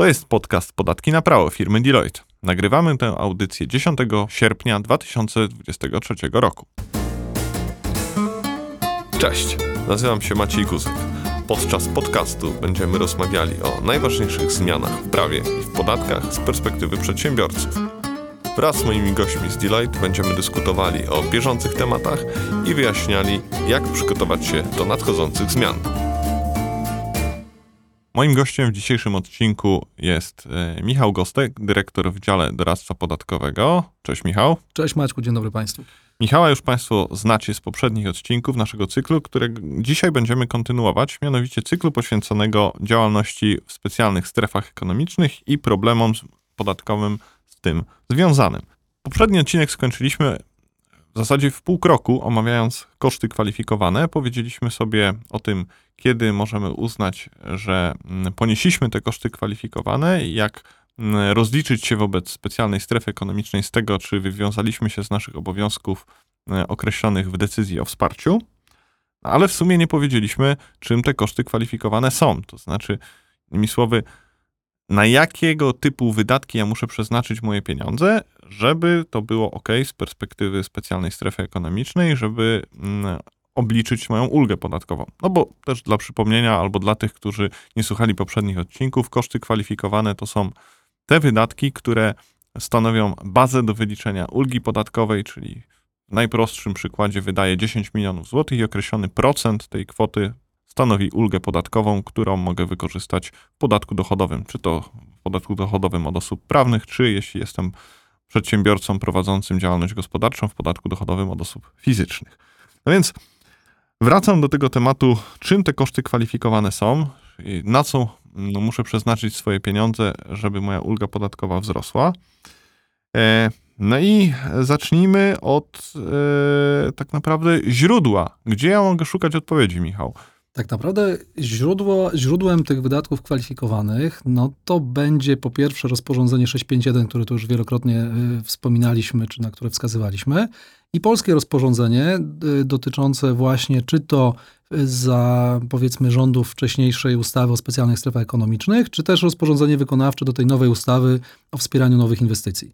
To jest podcast Podatki na Prawo firmy Deloitte. Nagrywamy tę audycję 10 sierpnia 2023 roku. Cześć, nazywam się Maciej Guzek. Podczas podcastu będziemy rozmawiali o najważniejszych zmianach w prawie i w podatkach z perspektywy przedsiębiorców. Wraz z moimi gośćmi z Deloitte będziemy dyskutowali o bieżących tematach i wyjaśniali, jak przygotować się do nadchodzących zmian. Moim gościem w dzisiejszym odcinku jest e, Michał Gostek, dyrektor w dziale doradztwa podatkowego. Cześć Michał. Cześć Maćku, dzień dobry Państwu. Michała już Państwo znacie z poprzednich odcinków naszego cyklu, którego dzisiaj będziemy kontynuować, mianowicie cyklu poświęconego działalności w specjalnych strefach ekonomicznych i problemom podatkowym z tym związanym. Poprzedni odcinek skończyliśmy w zasadzie w pół kroku, omawiając koszty kwalifikowane. Powiedzieliśmy sobie o tym, kiedy możemy uznać, że mm, ponieśliśmy te koszty kwalifikowane, jak mm, rozliczyć się wobec specjalnej strefy ekonomicznej z tego, czy wywiązaliśmy się z naszych obowiązków e, określonych w decyzji o wsparciu. Ale w sumie nie powiedzieliśmy, czym te koszty kwalifikowane są. To znaczy, innymi słowy, na jakiego typu wydatki ja muszę przeznaczyć moje pieniądze, żeby to było ok z perspektywy specjalnej strefy ekonomicznej, żeby mm, obliczyć moją ulgę podatkową. No bo też dla przypomnienia, albo dla tych, którzy nie słuchali poprzednich odcinków, koszty kwalifikowane to są te wydatki, które stanowią bazę do wyliczenia ulgi podatkowej, czyli w najprostszym przykładzie wydaje 10 milionów złotych i określony procent tej kwoty stanowi ulgę podatkową, którą mogę wykorzystać w podatku dochodowym, czy to w podatku dochodowym od osób prawnych, czy jeśli jestem przedsiębiorcą prowadzącym działalność gospodarczą w podatku dochodowym od osób fizycznych. No więc wracam do tego tematu, czym te koszty kwalifikowane są, na co no, muszę przeznaczyć swoje pieniądze, żeby moja ulga podatkowa wzrosła. E, no i zacznijmy od e, tak naprawdę źródła. Gdzie ja mogę szukać odpowiedzi, Michał? Tak naprawdę źródło, źródłem tych wydatków kwalifikowanych, no to będzie po pierwsze rozporządzenie 651, które tu już wielokrotnie y, wspominaliśmy, czy na które wskazywaliśmy, i polskie rozporządzenie y, dotyczące właśnie czy to za powiedzmy rządów wcześniejszej ustawy o specjalnych strefach ekonomicznych, czy też rozporządzenie wykonawcze do tej nowej ustawy o wspieraniu nowych inwestycji.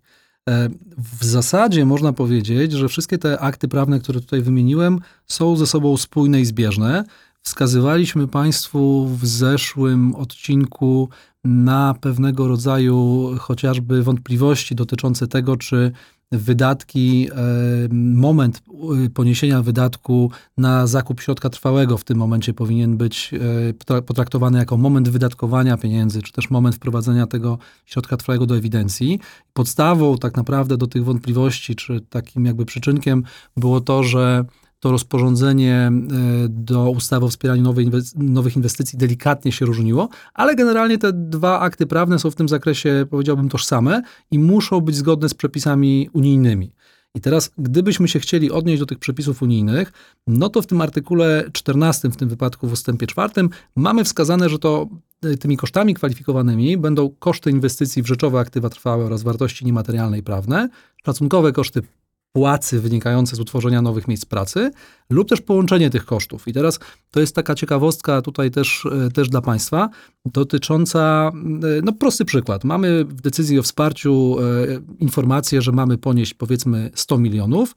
E, w zasadzie można powiedzieć, że wszystkie te akty prawne, które tutaj wymieniłem, są ze sobą spójne i zbieżne. Wskazywaliśmy Państwu w zeszłym odcinku na pewnego rodzaju chociażby wątpliwości dotyczące tego, czy wydatki, e, moment poniesienia wydatku na zakup środka trwałego w tym momencie powinien być e, potraktowany jako moment wydatkowania pieniędzy, czy też moment wprowadzenia tego środka trwałego do ewidencji. Podstawą tak naprawdę do tych wątpliwości, czy takim jakby przyczynkiem było to, że to rozporządzenie e, do ustawy o wspieraniu nowych inwestycji delikatnie się różniło, ale generalnie te dwa akty prawne są w tym zakresie, powiedziałbym, tożsame i muszą być zgodne z przepisami unijnymi. I teraz, gdybyśmy się chcieli odnieść do tych przepisów unijnych, no to w tym artykule 14, w tym wypadku w ustępie 4, mamy wskazane, że to e, tymi kosztami kwalifikowanymi będą koszty inwestycji w rzeczowe aktywa trwałe oraz wartości niematerialne i prawne, szacunkowe koszty płacy wynikające z utworzenia nowych miejsc pracy, lub też połączenie tych kosztów. I teraz to jest taka ciekawostka tutaj też, e, też dla Państwa, dotycząca, e, no prosty przykład. Mamy w decyzji o wsparciu e, informację, że mamy ponieść powiedzmy 100 milionów,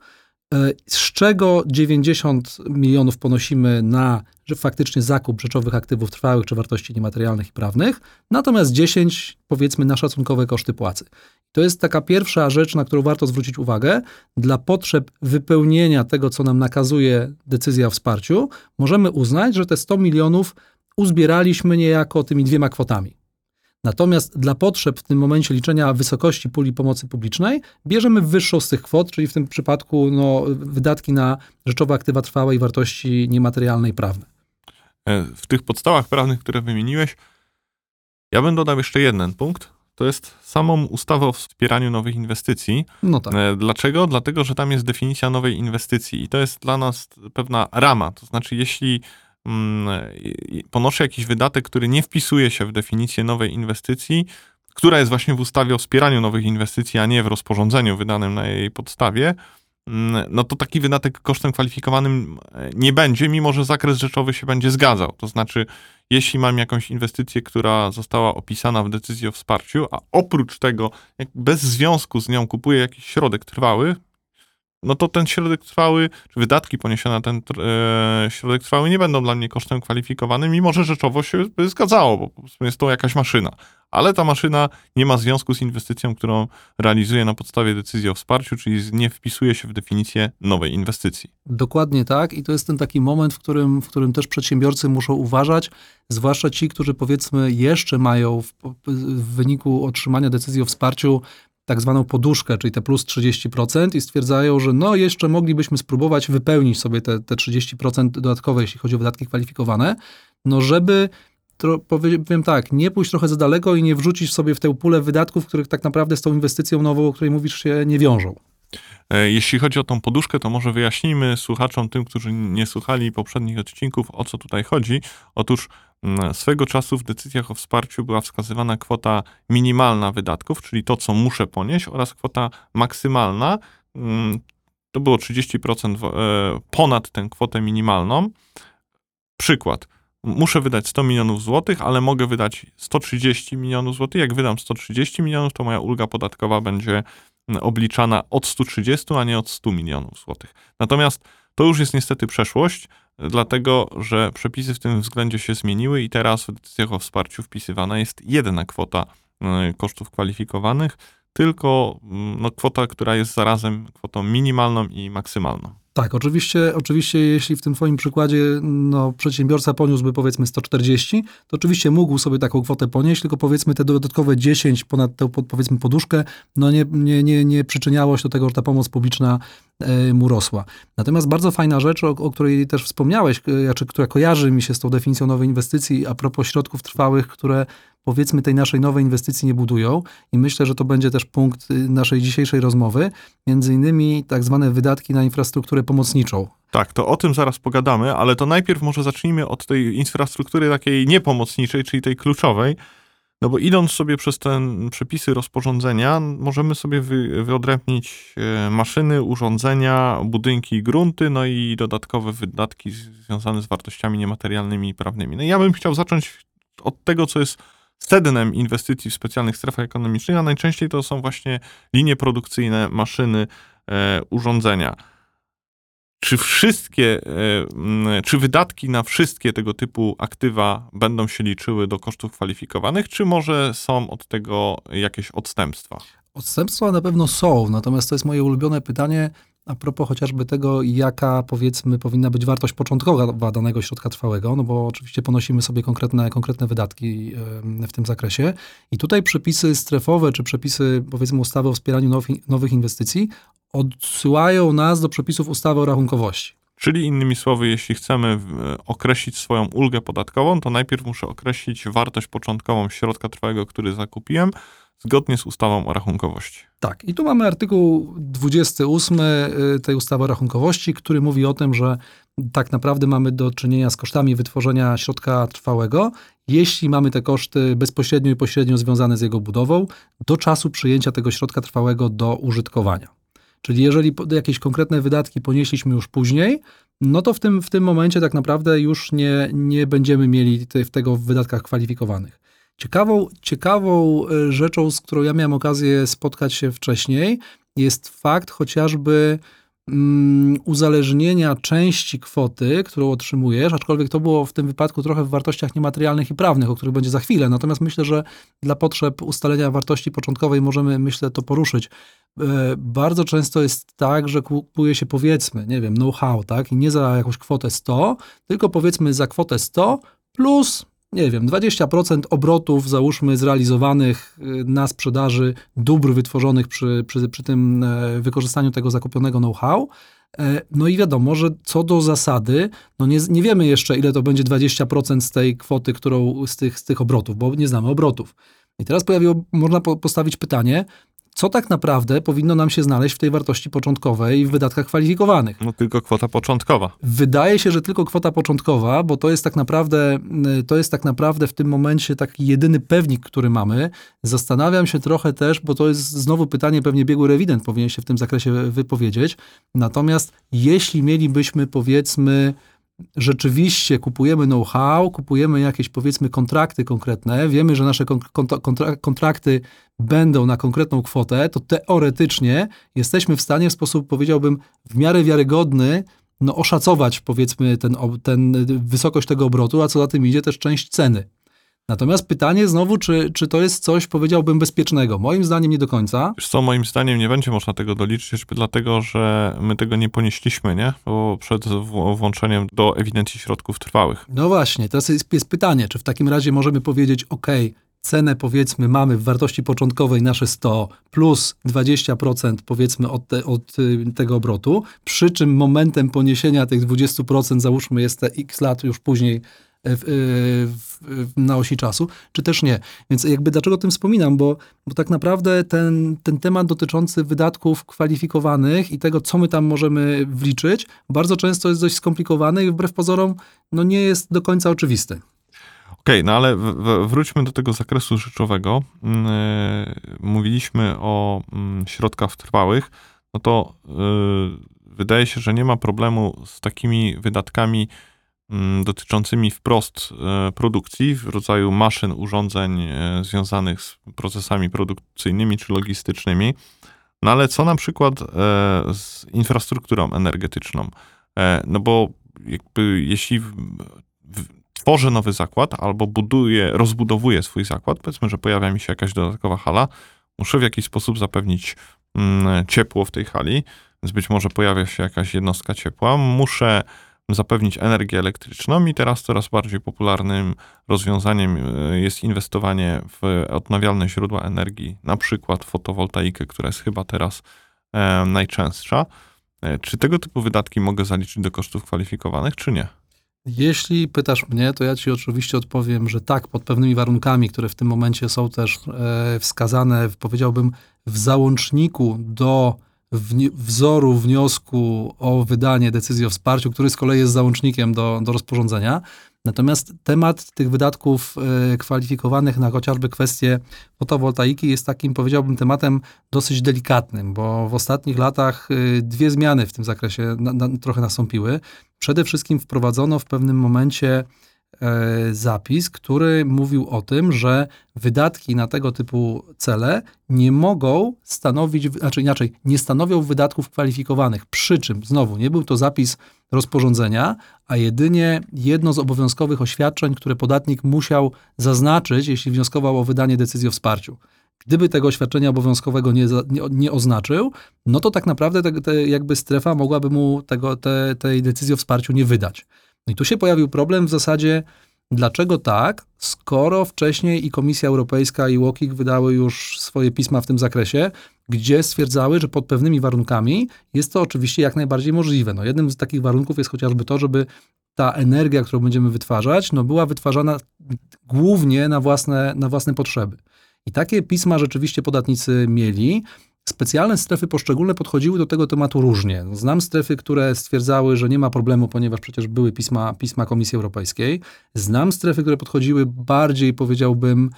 z czego 90 milionów ponosimy na że faktycznie zakup rzeczowych aktywów trwałych czy wartości niematerialnych i prawnych, natomiast 10 powiedzmy na szacunkowe koszty płacy. To jest taka pierwsza rzecz, na którą warto zwrócić uwagę. Dla potrzeb wypełnienia tego, co nam nakazuje decyzja o wsparciu, możemy uznać, że te 100 milionów uzbieraliśmy niejako tymi dwiema kwotami. Natomiast dla potrzeb w tym momencie liczenia wysokości puli pomocy publicznej bierzemy wyższą z tych kwot, czyli w tym przypadku no, wydatki na rzeczowe aktywa trwałe i wartości niematerialne i prawne. E, w tych podstawach prawnych, które wymieniłeś, ja bym dodał jeszcze jeden punkt. To jest samą ustawę o wspieraniu nowych inwestycji. No tak. E, dlaczego? Dlatego, że tam jest definicja nowej inwestycji i to jest dla nas pewna rama. To znaczy, jeśli ponoszę jakiś wydatek, który nie wpisuje się w definicję nowej inwestycji, która jest właśnie w ustawie o wspieraniu nowych inwestycji, a nie w rozporządzeniu wydanym na jej podstawie, mm, no to taki wydatek kosztem kwalifikowanym e, nie będzie, mimo że zakres rzeczowy się będzie zgadzał. To znaczy, jeśli mam jakąś inwestycję, która została opisana w decyzji o wsparciu, a oprócz tego, bez związku z nią kupuję jakiś środek trwały, no to ten środek trwały, czy wydatki poniesione na ten e, środek trwały nie będą dla mnie kosztem kwalifikowanym, mimo że rzeczowo się by zgadzało, bo jest to jakaś maszyna. Ale ta maszyna nie ma związku z inwestycją, którą realizuję na podstawie decyzji o wsparciu, czyli nie wpisuje się w definicję nowej inwestycji. Dokładnie tak. I to jest ten taki moment, w którym, w którym też przedsiębiorcy muszą uważać, zwłaszcza ci, którzy powiedzmy jeszcze mają w, w wyniku otrzymania decyzji o wsparciu tak zwaną poduszkę, czyli te plus 30% i stwierdzają, że no jeszcze moglibyśmy spróbować wypełnić sobie te, te 30% dodatkowe, jeśli chodzi o wydatki kwalifikowane, no żeby powiem tak, nie pójść trochę za daleko i nie wrzucić sobie w tę pulę wydatków, których tak naprawdę z tą inwestycją nową, o której mówisz, się nie wiążą. E, Jeśli chodzi o tą poduszkę, to może wyjaśnijmy słuchaczom, tym, którzy nie słuchali poprzednich odcinków, o co tutaj chodzi. Otóż swego czasu w decyzjach o wsparciu była wskazywana kwota minimalna wydatków, czyli to, co muszę ponieść, oraz kwota maksymalna. mm, To było 30% w- e, ponad tę kwotę minimalną. Przykład. Muszę wydać 100 milionów złotych, ale mogę wydać 130 milionów złotych. Jak wydam 130 milionów, to moja ulga podatkowa będzie obliczana od 130, a nie od 100 milionów złotych. Natomiast to już jest niestety przeszłość, dlatego że przepisy w tym względzie się zmieniły i teraz w decyzjach o wsparciu wpisywana jest jedna kwota y, kosztów kwalifikowanych, tylko mm, no, kwota, która jest zarazem kwotą minimalną i maksymalną. Tak, oczywiście, oczywiście jeśli w tym twoim przykładzie no, przedsiębiorca poniósłby powiedzmy 140, to oczywiście mógł sobie taką kwotę ponieść, tylko powiedzmy te dodatkowe 10 ponad tę powiedzmy poduszkę, no nie, nie, nie, nie przyczyniało się do tego, że ta pomoc publiczna e, mu rosła. Natomiast bardzo fajna rzecz, o, o której też wspomniałeś, e, znaczy, która kojarzy mi się z tą definicją nowej inwestycji, a propos środków trwałych, które powiedzmy tej naszej nowej inwestycji nie budują i myślę, że to będzie też punkt y, naszej dzisiejszej rozmowy, między innymi tak zwane wydatki na infrastrukturę pomocniczą. Tak, to o tym zaraz pogadamy, ale to najpierw może zacznijmy od tej infrastruktury takiej niepomocniczej, czyli tej kluczowej. No bo idąc sobie przez te przepisy rozporządzenia, możemy sobie wy, wyodrębnić e, maszyny, urządzenia, budynki i grunty, no i dodatkowe wydatki związane z wartościami niematerialnymi i prawnymi. No i ja bym chciał zacząć od tego, co jest sednem inwestycji w specjalnych strefach ekonomicznych, a najczęściej to są właśnie linie produkcyjne, maszyny, e, urządzenia. Czy wszystkie, e, czy wydatki na wszystkie tego typu aktywa będą się liczyły do kosztów kwalifikowanych, czy może są od tego jakieś odstępstwa? Odstępstwa na pewno są, natomiast to jest moje ulubione pytanie a propos chociażby tego, jaka powiedzmy powinna być wartość początkowa danego środka trwałego, no bo oczywiście ponosimy sobie konkretne, konkretne wydatki w tym zakresie. I tutaj przepisy strefowe, czy przepisy powiedzmy ustawy o wspieraniu now, nowych inwestycji odsyłają nas do przepisów ustawy o rachunkowości. Czyli innymi słowy, jeśli chcemy określić swoją ulgę podatkową, to najpierw muszę określić wartość początkową środka trwałego, który zakupiłem, zgodnie z ustawą o rachunkowości. Tak, i tu mamy artykuł 28 y, tej ustawy o rachunkowości, który mówi o tym, że tak naprawdę mamy do czynienia z kosztami wytworzenia środka trwałego, jeśli mamy te koszty bezpośrednio i pośrednio związane z jego budową, do czasu przyjęcia tego środka trwałego do użytkowania. Czyli jeżeli jakieś konkretne wydatki ponieśliśmy już później, no to w tym, w tym momencie tak naprawdę już nie, nie będziemy mieli te, tego w wydatkach kwalifikowanych. Ciekawą, ciekawą y, rzeczą, z którą ja miałem okazję spotkać się wcześniej, jest fakt chociażby mm, uzależnienia części kwoty, którą otrzymujesz, aczkolwiek to było w tym wypadku trochę w wartościach niematerialnych i prawnych, o których będzie za chwilę. Natomiast myślę, że dla potrzeb ustalenia wartości początkowej możemy, myślę, to poruszyć. E, Bardzo często jest tak, że kupuje się powiedzmy, nie wiem, know-how, tak? I nie za jakąś kwotę 100, tylko powiedzmy za kwotę 100 plus nie wiem, 20% obrotów, załóżmy, zrealizowanych y, na sprzedaży dóbr wytworzonych przy, przy, przy tym e, wykorzystaniu tego zakupionego know-how. E, No i wiadomo, że co do zasady, no nie, nie wiemy jeszcze, ile to będzie 20% z tej kwoty, którą z tych, z tych obrotów, bo nie znamy obrotów. I teraz pojawiło, można po, postawić pytanie, co tak naprawdę powinno nam się znaleźć w tej wartości początkowej w wydatkach kwalifikowanych. No tylko kwota początkowa. Wydaje się, że tylko kwota początkowa, bo to jest tak naprawdę, y, to jest tak naprawdę w tym momencie taki jedyny pewnik, który mamy. Zastanawiam się trochę też, bo to jest znowu pytanie, pewnie biegły rewident powinien się w tym zakresie wypowiedzieć. Natomiast jeśli mielibyśmy powiedzmy rzeczywiście kupujemy know-how, kupujemy jakieś powiedzmy kontrakty konkretne, wiemy, że nasze kontra kontrakty będą na konkretną kwotę, to teoretycznie jesteśmy w stanie w sposób, powiedziałbym, w miarę wiarygodny no, oszacować powiedzmy ten, ten wysokość tego obrotu, a co za tym idzie też część ceny. Natomiast pytanie znowu, czy, czy to jest coś, powiedziałbym, bezpiecznego? Moim zdaniem nie do końca. Wiesz co, moim zdaniem nie będzie można tego doliczyć, choćby dlatego, że my tego nie ponieśliśmy, nie? Bo przed włączeniem do ewidencji środków trwałych. No właśnie, teraz jest, jest pytanie, czy w takim razie możemy powiedzieć, ok, cenę powiedzmy mamy w wartości początkowej nasze 100 plus 20% powiedzmy od, te, od y, tego obrotu, przy czym momentem poniesienia tych 20% załóżmy jest te x lat już później w, w, na osi czasu, czy też nie. Więc jakby dlaczego o tym wspominam, bo, bo tak naprawdę ten, ten temat dotyczący wydatków kwalifikowanych i tego, co my tam możemy wliczyć, bardzo często jest dość skomplikowany i wbrew pozorom no nie jest do końca oczywisty. Okej, okay, no ale wróćmy do tego zakresu rzeczowego. Yy, mówiliśmy o yy, środkach trwałych, no to yy, wydaje się, że nie ma problemu z takimi wydatkami Mm, dotyczącymi wprost e, produkcji w rodzaju maszyn, urządzeń e, związanych z procesami produkcyjnymi czy logistycznymi. No ale co na przykład e, z infrastrukturą energetyczną? No bo jakby jeśli tworzę nowy zakład albo buduję, rozbudowuję swój zakład, powiedzmy, że pojawia mi się jakaś dodatkowa hala, muszę w jakiś sposób zapewnić mm, ciepło w tej hali, więc być może pojawia się jakaś jednostka ciepła, muszę zapewnić energię elektryczną i teraz coraz bardziej popularnym rozwiązaniem e, jest inwestowanie w odnawialne źródła energii, na przykład fotowoltaikę, która jest chyba teraz e, najczęstsza. E, czy tego typu wydatki mogę zaliczyć do kosztów kwalifikowanych, czy nie? Jeśli pytasz mnie, to ja ci oczywiście odpowiem, że tak, pod pewnymi warunkami, które w tym momencie są też wskazane, powiedziałbym, w załączniku do wzoru wniosku o wydanie decyzji o wsparciu, który z kolei jest załącznikiem do, do rozporządzenia. Natomiast temat tych wydatków e, kwalifikowanych na chociażby kwestie fotowoltaiki jest takim, powiedziałbym, tematem dosyć delikatnym, bo w ostatnich latach e, dwie zmiany w tym zakresie na, na, trochę nastąpiły. Przede wszystkim wprowadzono w pewnym momencie zapis, który mówił o tym, że wydatki na tego typu cele nie mogą stanowić, znaczy inaczej, nie stanowią wydatków kwalifikowanych. Przy czym, znowu, nie był to zapis rozporządzenia, a jedynie jedno z obowiązkowych oświadczeń, które podatnik musiał zaznaczyć, jeśli wnioskował o wydanie decyzji o wsparciu. Gdyby tego oświadczenia obowiązkowego nie, nie, nie oznaczył, no to tak naprawdę te, te jakby strefa mogłaby mu tego, te, tej decyzji o wsparciu nie wydać. No i tu się pojawił problem w zasadzie, dlaczego tak, skoro wcześniej i Komisja Europejska i WOKIK wydały już swoje pisma w tym zakresie, gdzie stwierdzały, że pod pewnymi warunkami jest to oczywiście jak najbardziej możliwe. No jednym z takich warunków jest chociażby to, żeby ta energia, którą będziemy wytwarzać, no była wytwarzana głównie na własne, na własne potrzeby. I takie pisma rzeczywiście podatnicy mieli. Specjalne strefy poszczególne podchodziły do tego tematu różnie. Znam strefy, które stwierdzały, że nie ma problemu, ponieważ przecież były pisma, pisma Komisji Europejskiej. Znam strefy, które podchodziły bardziej, powiedziałbym,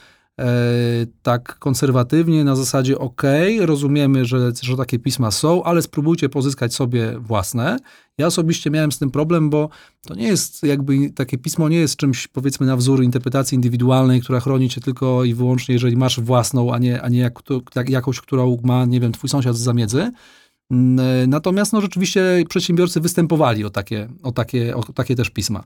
tak konserwatywnie na zasadzie ok, rozumiemy, że, że takie pisma są, ale spróbujcie pozyskać sobie własne. Ja osobiście miałem z tym problem, bo to nie jest jakby, takie pismo nie jest czymś powiedzmy na wzór interpretacji indywidualnej, która chroni cię tylko i wyłącznie, jeżeli masz własną, a nie, a nie jak, jak, jakąś, którą ma, nie wiem, twój sąsiad z zamiedzy. Natomiast no, rzeczywiście przedsiębiorcy występowali o takie, o, takie, o takie też pisma.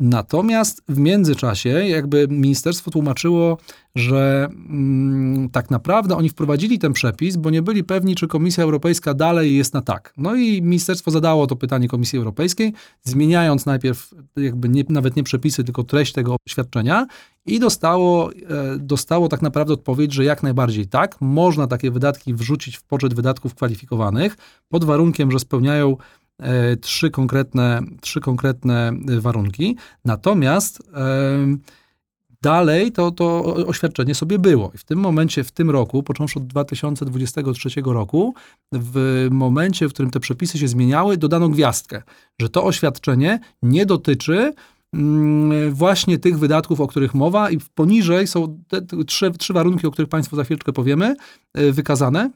Natomiast w międzyczasie jakby ministerstwo tłumaczyło, że mm, tak naprawdę oni wprowadzili ten przepis, bo nie byli pewni, czy Komisja Europejska dalej jest na tak. No i ministerstwo zadało to pytanie Komisji Europejskiej, zmieniając najpierw jakby nie, nawet nie przepisy, tylko treść tego oświadczenia i dostało, e, dostało tak naprawdę odpowiedź, że jak najbardziej tak, można takie wydatki wrzucić w poczet wydatków kwalifikowanych pod warunkiem, że spełniają trzy konkretne, trzy konkretne warunki. Natomiast dalej to, to oświadczenie sobie było. I w tym momencie, w tym roku, począwszy od 2023 roku, w momencie, w którym te przepisy się zmieniały, dodano gwiazdkę, że to oświadczenie nie dotyczy mm, właśnie tych wydatków, o których mowa i poniżej są te, trzy, trzy warunki, o których Państwu za chwileczkę powiemy, y, wykazane.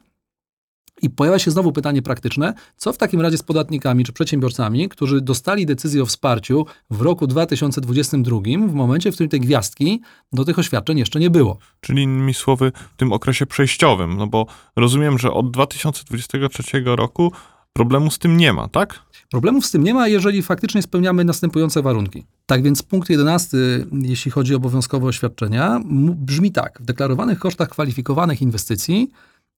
I pojawia się znowu pytanie praktyczne, co w takim razie z podatnikami czy przedsiębiorcami, którzy dostali decyzję o wsparciu w roku 2022, w momencie, w którym tej gwiazdki do tych oświadczeń jeszcze nie było. Czyli innymi słowy, w tym okresie przejściowym, no bo rozumiem, że od 2023 roku problemu z tym nie ma, tak? Problemów z tym nie ma, jeżeli faktycznie spełniamy następujące warunki. Tak więc punkt 11, jeśli chodzi o obowiązkowe oświadczenia, brzmi tak. W deklarowanych kosztach kwalifikowanych inwestycji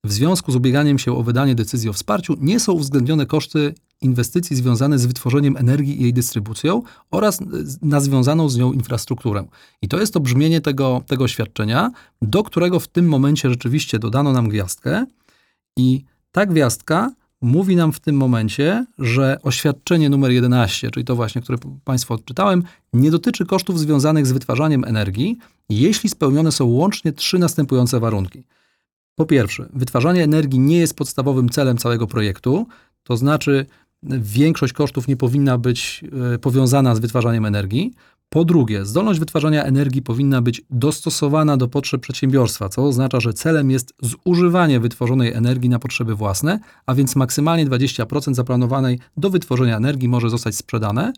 w związku z ubieganiem się o wydanie decyzji o wsparciu nie są uwzględnione koszty inwestycji związane z wytworzeniem energii i jej dystrybucją oraz na związaną z nią infrastrukturę. I to jest to brzmienie tego, tego oświadczenia, do którego w tym momencie rzeczywiście dodano nam gwiazdkę i ta gwiazdka mówi nam w tym momencie, że oświadczenie numer 11, czyli to właśnie, które Państwu odczytałem, nie dotyczy kosztów związanych z wytwarzaniem energii, jeśli spełnione są łącznie trzy następujące warunki. Po pierwsze, wytwarzanie energii nie jest podstawowym celem całego projektu, to znaczy większość kosztów nie powinna być e, powiązana z wytwarzaniem energii. Po drugie, zdolność wytwarzania energii powinna być dostosowana do potrzeb przedsiębiorstwa, co oznacza, że celem jest zużywanie wytworzonej energii na potrzeby własne, a więc maksymalnie 20% zaplanowanej do wytworzenia energii może zostać sprzedane.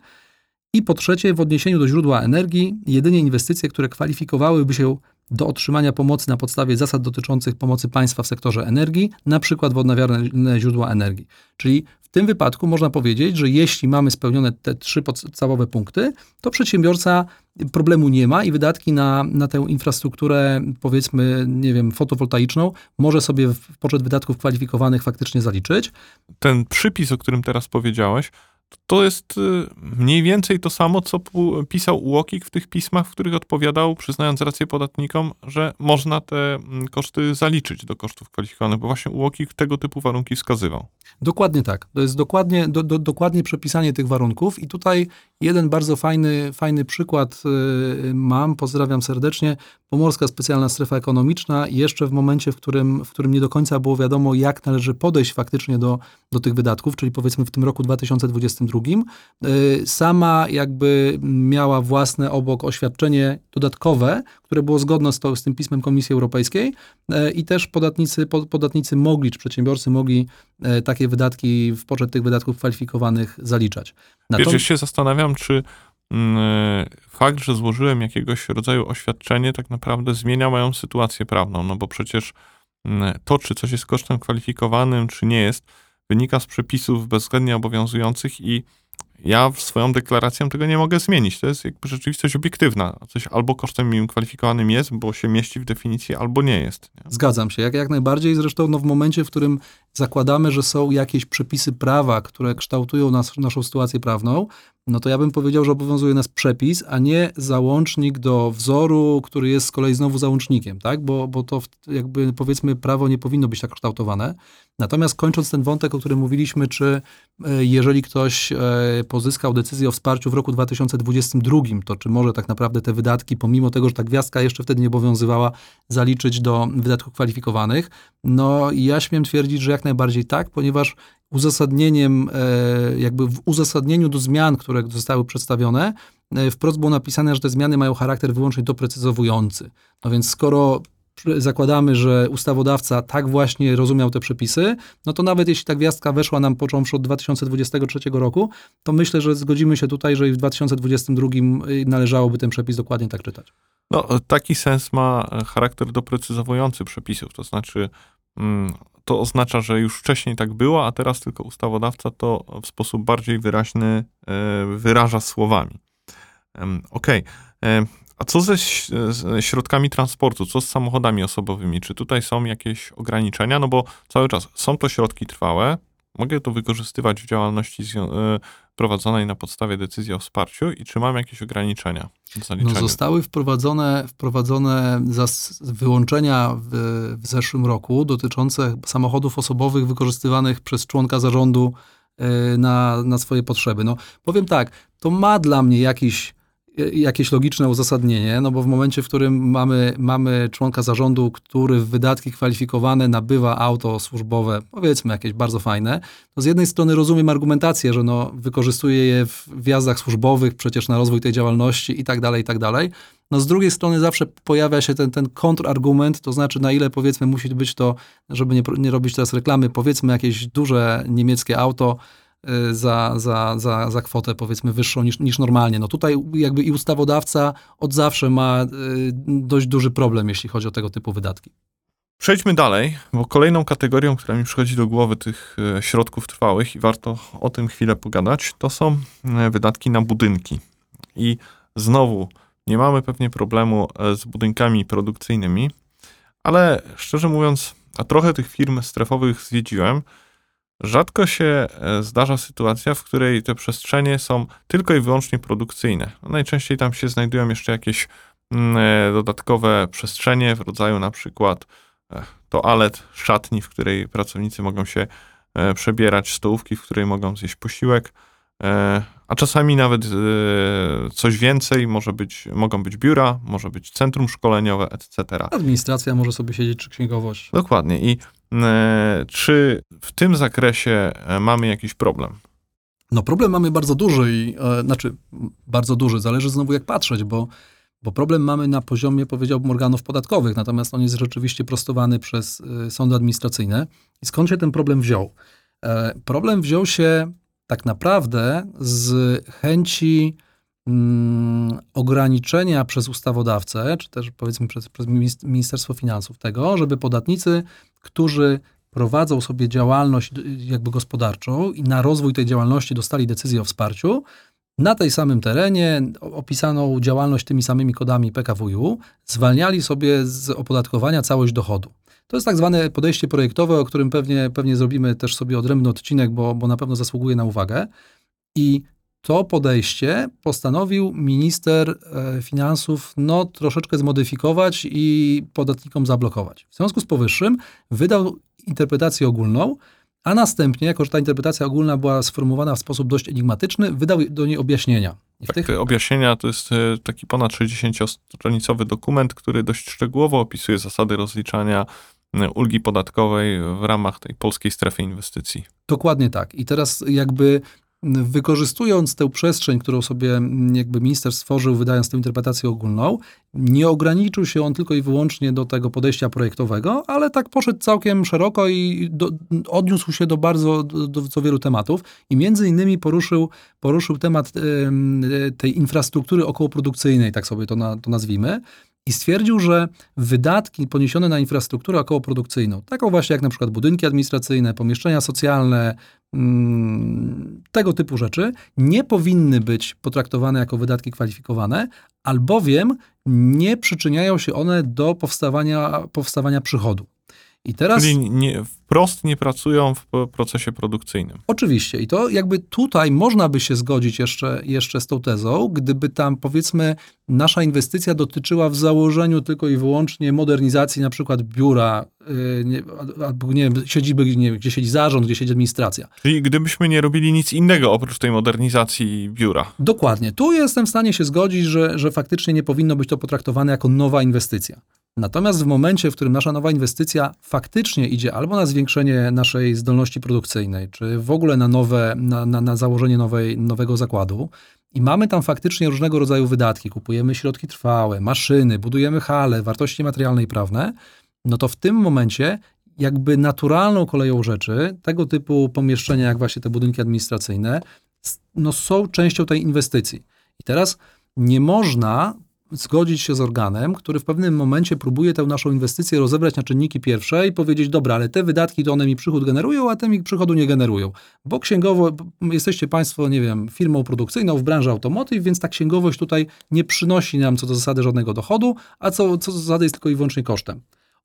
I po trzecie, w odniesieniu do źródła energii, jedynie inwestycje, które kwalifikowałyby się do otrzymania pomocy na podstawie zasad dotyczących pomocy państwa w sektorze energii, na przykład w odnawialne źródła energii. Czyli w tym wypadku można powiedzieć, że jeśli mamy spełnione te trzy podstawowe punkty, to przedsiębiorca problemu nie ma i wydatki na, na tę infrastrukturę, powiedzmy, nie wiem, fotowoltaiczną, może sobie w poczet wydatków kwalifikowanych faktycznie zaliczyć. Ten przypis, o którym teraz powiedziałeś, to jest y, mniej więcej to samo, co pisał Łokik w tych pismach, w których odpowiadał, przyznając rację podatnikom, że można te mm, koszty zaliczyć do kosztów kwalifikowanych, bo właśnie Łokik tego typu warunki wskazywał. Dokładnie tak. To jest dokładnie, do, do, dokładnie przepisanie tych warunków i tutaj jeden bardzo fajny, fajny przykład y, mam, pozdrawiam serdecznie. Pomorska Specjalna Strefa Ekonomiczna jeszcze w momencie, w którym, w którym nie do końca było wiadomo, jak należy podejść faktycznie do, do tych wydatków, czyli powiedzmy w tym roku 2020 22. Y, sama jakby miała własne obok oświadczenie dodatkowe, które było zgodne z, to, z tym pismem Komisji Europejskiej y, i też podatnicy, podatnicy mogli, czy przedsiębiorcy mogli y, takie wydatki, w poczet tych wydatków kwalifikowanych zaliczać. Natomiast... Ja się zastanawiam, czy mm, fakt, że złożyłem jakiegoś rodzaju oświadczenie, tak naprawdę zmienia moją sytuację prawną, no bo przecież mm, to, czy coś jest kosztem kwalifikowanym, czy nie jest, wynika z przepisów bezwzględnie obowiązujących i ja swoją deklaracją tego nie mogę zmienić. To jest jakby rzeczywistość obiektywna. Coś albo kosztem im kwalifikowanym jest, bo się mieści w definicji, albo nie jest. Nie? Zgadzam się, jak, jak najbardziej. Zresztą no, w momencie, w którym zakładamy, że są jakieś przepisy prawa, które kształtują nas, naszą sytuację prawną, no to ja bym powiedział, że obowiązuje nas przepis, a nie załącznik do wzoru, który jest z kolei znowu załącznikiem, tak? Bo, bo to jakby powiedzmy prawo nie powinno być tak kształtowane. Natomiast kończąc ten wątek, o którym mówiliśmy, czy e, jeżeli ktoś e, pozyskał decyzję o wsparciu w roku 2022, to czy może tak naprawdę te wydatki, pomimo tego, że ta gwiazdka jeszcze wtedy nie obowiązywała, zaliczyć do wydatków kwalifikowanych? No ja śmiem twierdzić, że jak najbardziej tak, ponieważ uzasadnieniem, e, jakby w uzasadnieniu do zmian, które zostały przedstawione, e, wprost było napisane, że te zmiany mają charakter wyłącznie doprecyzowujący. No więc skoro zakładamy, że ustawodawca tak właśnie rozumiał te przepisy, no to nawet jeśli ta gwiazdka weszła nam począwszy od 2023 roku, to myślę, że zgodzimy się tutaj, że i w 2022 należałoby ten przepis dokładnie tak czytać. No, taki sens ma charakter doprecyzowujący przepisów, to znaczy mm, to oznacza, że już wcześniej tak było, a teraz tylko ustawodawca to w sposób bardziej wyraźny e, wyraża słowami. Okej. E, A co ze środkami transportu? Co z samochodami osobowymi? Czy tutaj są jakieś ograniczenia? No bo cały czas są to środki trwałe. Mogę to wykorzystywać w działalności e, prowadzonej na podstawie decyzji o wsparciu i czy mam jakieś ograniczenia No, zostały wprowadzone, wprowadzone wyłączenia w, w zeszłym roku dotyczące samochodów osobowych wykorzystywanych przez członka zarządu e, na, na swoje potrzeby. No, powiem tak, to ma dla mnie jakiś, jakieś logiczne uzasadnienie, no bo w momencie, w którym mamy, mamy członka zarządu, który w wydatki kwalifikowane nabywa auto służbowe, powiedzmy jakieś bardzo fajne, to z jednej strony rozumiem argumentację, że no, wykorzystuje je w wjazdach służbowych, przecież na rozwój tej działalności i tak dalej, i tak dalej. No z drugiej strony zawsze pojawia się ten, ten kontrargument, to znaczy na ile powiedzmy musi być to, żeby nie, nie robić teraz reklamy, powiedzmy jakieś duże niemieckie auto, za, za, za, za kwotę powiedzmy wyższą niż, niż normalnie. No tutaj jakby i ustawodawca od zawsze ma y, dość duży problem, jeśli chodzi o tego typu wydatki. Przejdźmy dalej, bo kolejną kategorią, która mi przychodzi do głowy tych e, środków trwałych i warto o tym chwilę pogadać, to są wydatki na budynki. I znowu nie mamy pewnie problemu e, z budynkami produkcyjnymi, ale szczerze mówiąc, a trochę tych firm strefowych zwiedziłem, rzadko się zdarza sytuacja, w której te przestrzenie są tylko i wyłącznie produkcyjne. Najczęściej tam się znajdują jeszcze jakieś mm, dodatkowe przestrzenie w rodzaju na przykład toalet, szatni, w której pracownicy mogą się e, przebierać, stołówki, w której mogą zjeść posiłek, e, a czasami nawet e, coś więcej, może być, mogą być biura, może być centrum szkoleniowe, etc. Administracja może sobie siedzieć, czy księgowość. Dokładnie. I czy w tym zakresie mamy jakiś problem? No problem mamy bardzo duży i, znaczy bardzo duży, zależy znowu jak patrzeć, bo bo problem mamy na poziomie, powiedziałbym, organów podatkowych, natomiast on jest rzeczywiście prostowany przez sądy administracyjne. I skąd się ten problem wziął? E, problem wziął się tak naprawdę z chęci mm, ograniczenia przez ustawodawcę, czy też powiedzmy przez, przez Ministerstwo Finansów tego, żeby podatnicy, którzy prowadzą sobie działalność y, jakby gospodarczą i na rozwój tej działalności dostali decyzję o wsparciu, na tej samym terenie, opisaną działalność tymi samymi kodami PKWiU, zwalniali sobie z opodatkowania całość dochodu. To jest tak zwane podejście projektowe, o którym pewnie, pewnie zrobimy też sobie odrębny odcinek, bo, bo na pewno zasługuje na uwagę. I to podejście postanowił minister e, finansów no, troszeczkę zmodyfikować i podatnikom zablokować. W związku z powyższym wydał interpretację ogólną, a następnie, jako że ta interpretacja ogólna była sformułowana w sposób dość enigmatyczny, wydał do niej objaśnienia. tak, tych... te objaśnienia to jest e, taki ponad 60-stronicowy dokument, który dość szczegółowo opisuje zasady rozliczania ulgi podatkowej w ramach tej polskiej strefy inwestycji. Dokładnie tak. I teraz jakby wykorzystując tę przestrzeń, którą sobie mm, jakby minister stworzył, wydając tę interpretację ogólną, nie ograniczył się on tylko i wyłącznie do tego podejścia projektowego, ale tak poszedł całkiem szeroko i do, odniósł się do bardzo, do, do wielu tematów i między innymi poruszył, poruszył temat y, tej infrastruktury okołoprodukcyjnej, tak sobie to, na, to nazwijmy, i stwierdził, że wydatki poniesione na infrastrukturę okołoprodukcyjną, taką właśnie jak na przykład budynki administracyjne, pomieszczenia socjalne, mm, tego typu rzeczy, nie powinny być potraktowane jako wydatki kwalifikowane, albowiem nie przyczyniają się one do powstawania, powstawania przychodu. I teraz, Czyli nie, wprost nie pracują w procesie produkcyjnym. Oczywiście. I to jakby tutaj można by się zgodzić jeszcze, jeszcze z tą tezą, gdyby tam powiedzmy nasza inwestycja dotyczyła w założeniu tylko i wyłącznie modernizacji na przykład biura, nie, albo nie wiem, siedziby, nie gdzie siedzi zarząd, gdzie siedzi administracja. Czyli gdybyśmy nie robili nic innego oprócz tej modernizacji biura. Dokładnie. Tu jestem w stanie się zgodzić, że, że faktycznie nie powinno być to potraktowane jako nowa inwestycja. Natomiast w momencie, w którym nasza nowa inwestycja faktycznie idzie albo na zwiększenie naszej zdolności produkcyjnej, czy w ogóle na, nowe, na, na, na założenie nowej, nowego zakładu, i mamy tam faktycznie różnego rodzaju wydatki, kupujemy środki trwałe, maszyny, budujemy hale, wartości materialne i prawne, no to w tym momencie jakby naturalną koleją rzeczy tego typu pomieszczenia, jak właśnie te budynki administracyjne, no są częścią tej inwestycji. I teraz nie można zgodzić się z organem, który w pewnym momencie próbuje tę naszą inwestycję rozebrać na czynniki pierwsze i powiedzieć, dobra, ale te wydatki to one mi przychód generują, a te mi przychodu nie generują. Bo księgowo, jesteście Państwo, nie wiem, firmą produkcyjną w branży automotive, więc ta księgowość tutaj nie przynosi nam co do zasady żadnego dochodu, a co, co do zasady jest tylko i wyłącznie kosztem.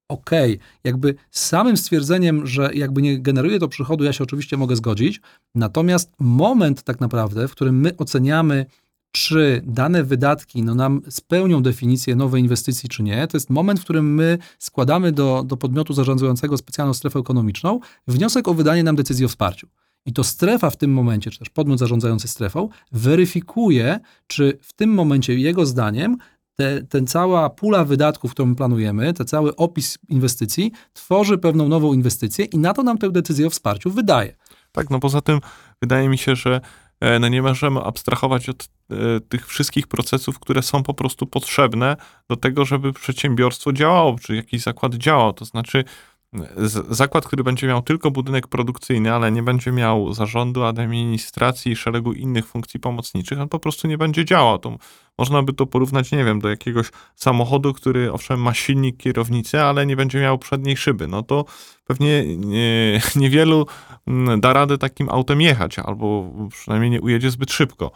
Okej, okay. jakby samym stwierdzeniem, że jakby nie generuje to przychodu, ja się oczywiście mogę zgodzić, natomiast moment tak naprawdę, w którym my oceniamy czy dane wydatki no, nam spełnią definicję nowej inwestycji, czy nie, to jest moment, w którym my składamy do, do podmiotu zarządzającego specjalną strefę ekonomiczną wniosek o wydanie nam decyzji o wsparciu. I to strefa w tym momencie, czy też podmiot zarządzający strefą, weryfikuje, czy w tym momencie jego zdaniem te, ten cała pula wydatków, którą my planujemy, ten cały opis inwestycji tworzy pewną nową inwestycję i na to nam tę decyzję o wsparciu wydaje. Tak, no poza tym wydaje mi się, że e, no nie możemy abstrahować od tych wszystkich procesów, które są po prostu potrzebne do tego, żeby przedsiębiorstwo działało, czy jakiś zakład działał. To znaczy, z- zakład, który będzie miał tylko budynek produkcyjny, ale nie będzie miał zarządu, administracji i szeregu innych funkcji pomocniczych, on po prostu nie będzie działał. To można by to porównać, nie wiem, do jakiegoś samochodu, który owszem ma silnik kierownicy, ale nie będzie miał przedniej szyby. No to pewnie nie, niewielu mm, da radę takim autem jechać, albo przynajmniej nie ujedzie zbyt szybko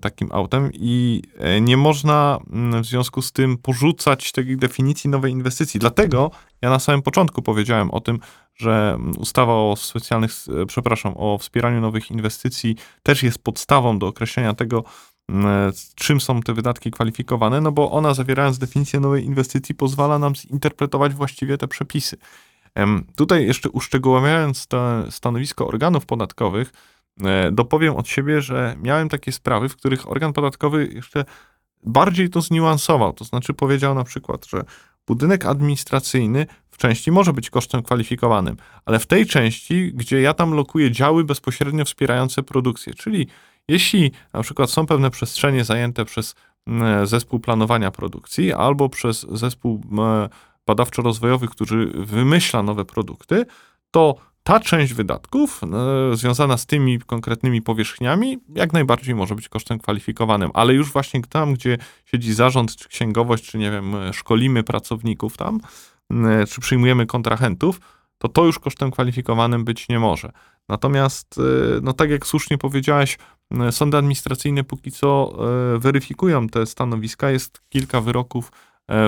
takim autem i e, nie można mm, w związku z tym porzucać tej definicji nowej inwestycji. Dlatego ja na samym początku powiedziałem o tym, że mm, ustawa o specjalnych, e, przepraszam, o wspieraniu nowych inwestycji też jest podstawą do określenia tego, mm, czym są te wydatki kwalifikowane, no bo ona zawierając definicję nowej inwestycji pozwala nam zinterpretować właściwie te przepisy. Tutaj jeszcze uszczegóławiając to stanowisko organów podatkowych, e, dopowiem od siebie, że miałem takie sprawy, w których organ podatkowy jeszcze bardziej to zniuansował. To znaczy powiedział na przykład, że budynek administracyjny w części może być kosztem kwalifikowanym, ale w tej części, gdzie ja tam lokuję działy bezpośrednio wspierające produkcję, czyli jeśli na przykład są pewne przestrzenie zajęte przez mm, zespół planowania produkcji albo przez zespół mm, badawczo-rozwojowy, który wymyśla nowe produkty, to ta część wydatków e, związana z tymi konkretnymi powierzchniami jak najbardziej może być kosztem kwalifikowanym, ale już właśnie tam, gdzie siedzi zarząd, czy księgowość, czy nie wiem, e, szkolimy pracowników tam, e, czy przyjmujemy kontrahentów, to to już kosztem kwalifikowanym być nie może. Natomiast, e, no tak jak słusznie powiedziałeś, sądy administracyjne póki co weryfikują te stanowiska. Jest kilka wyroków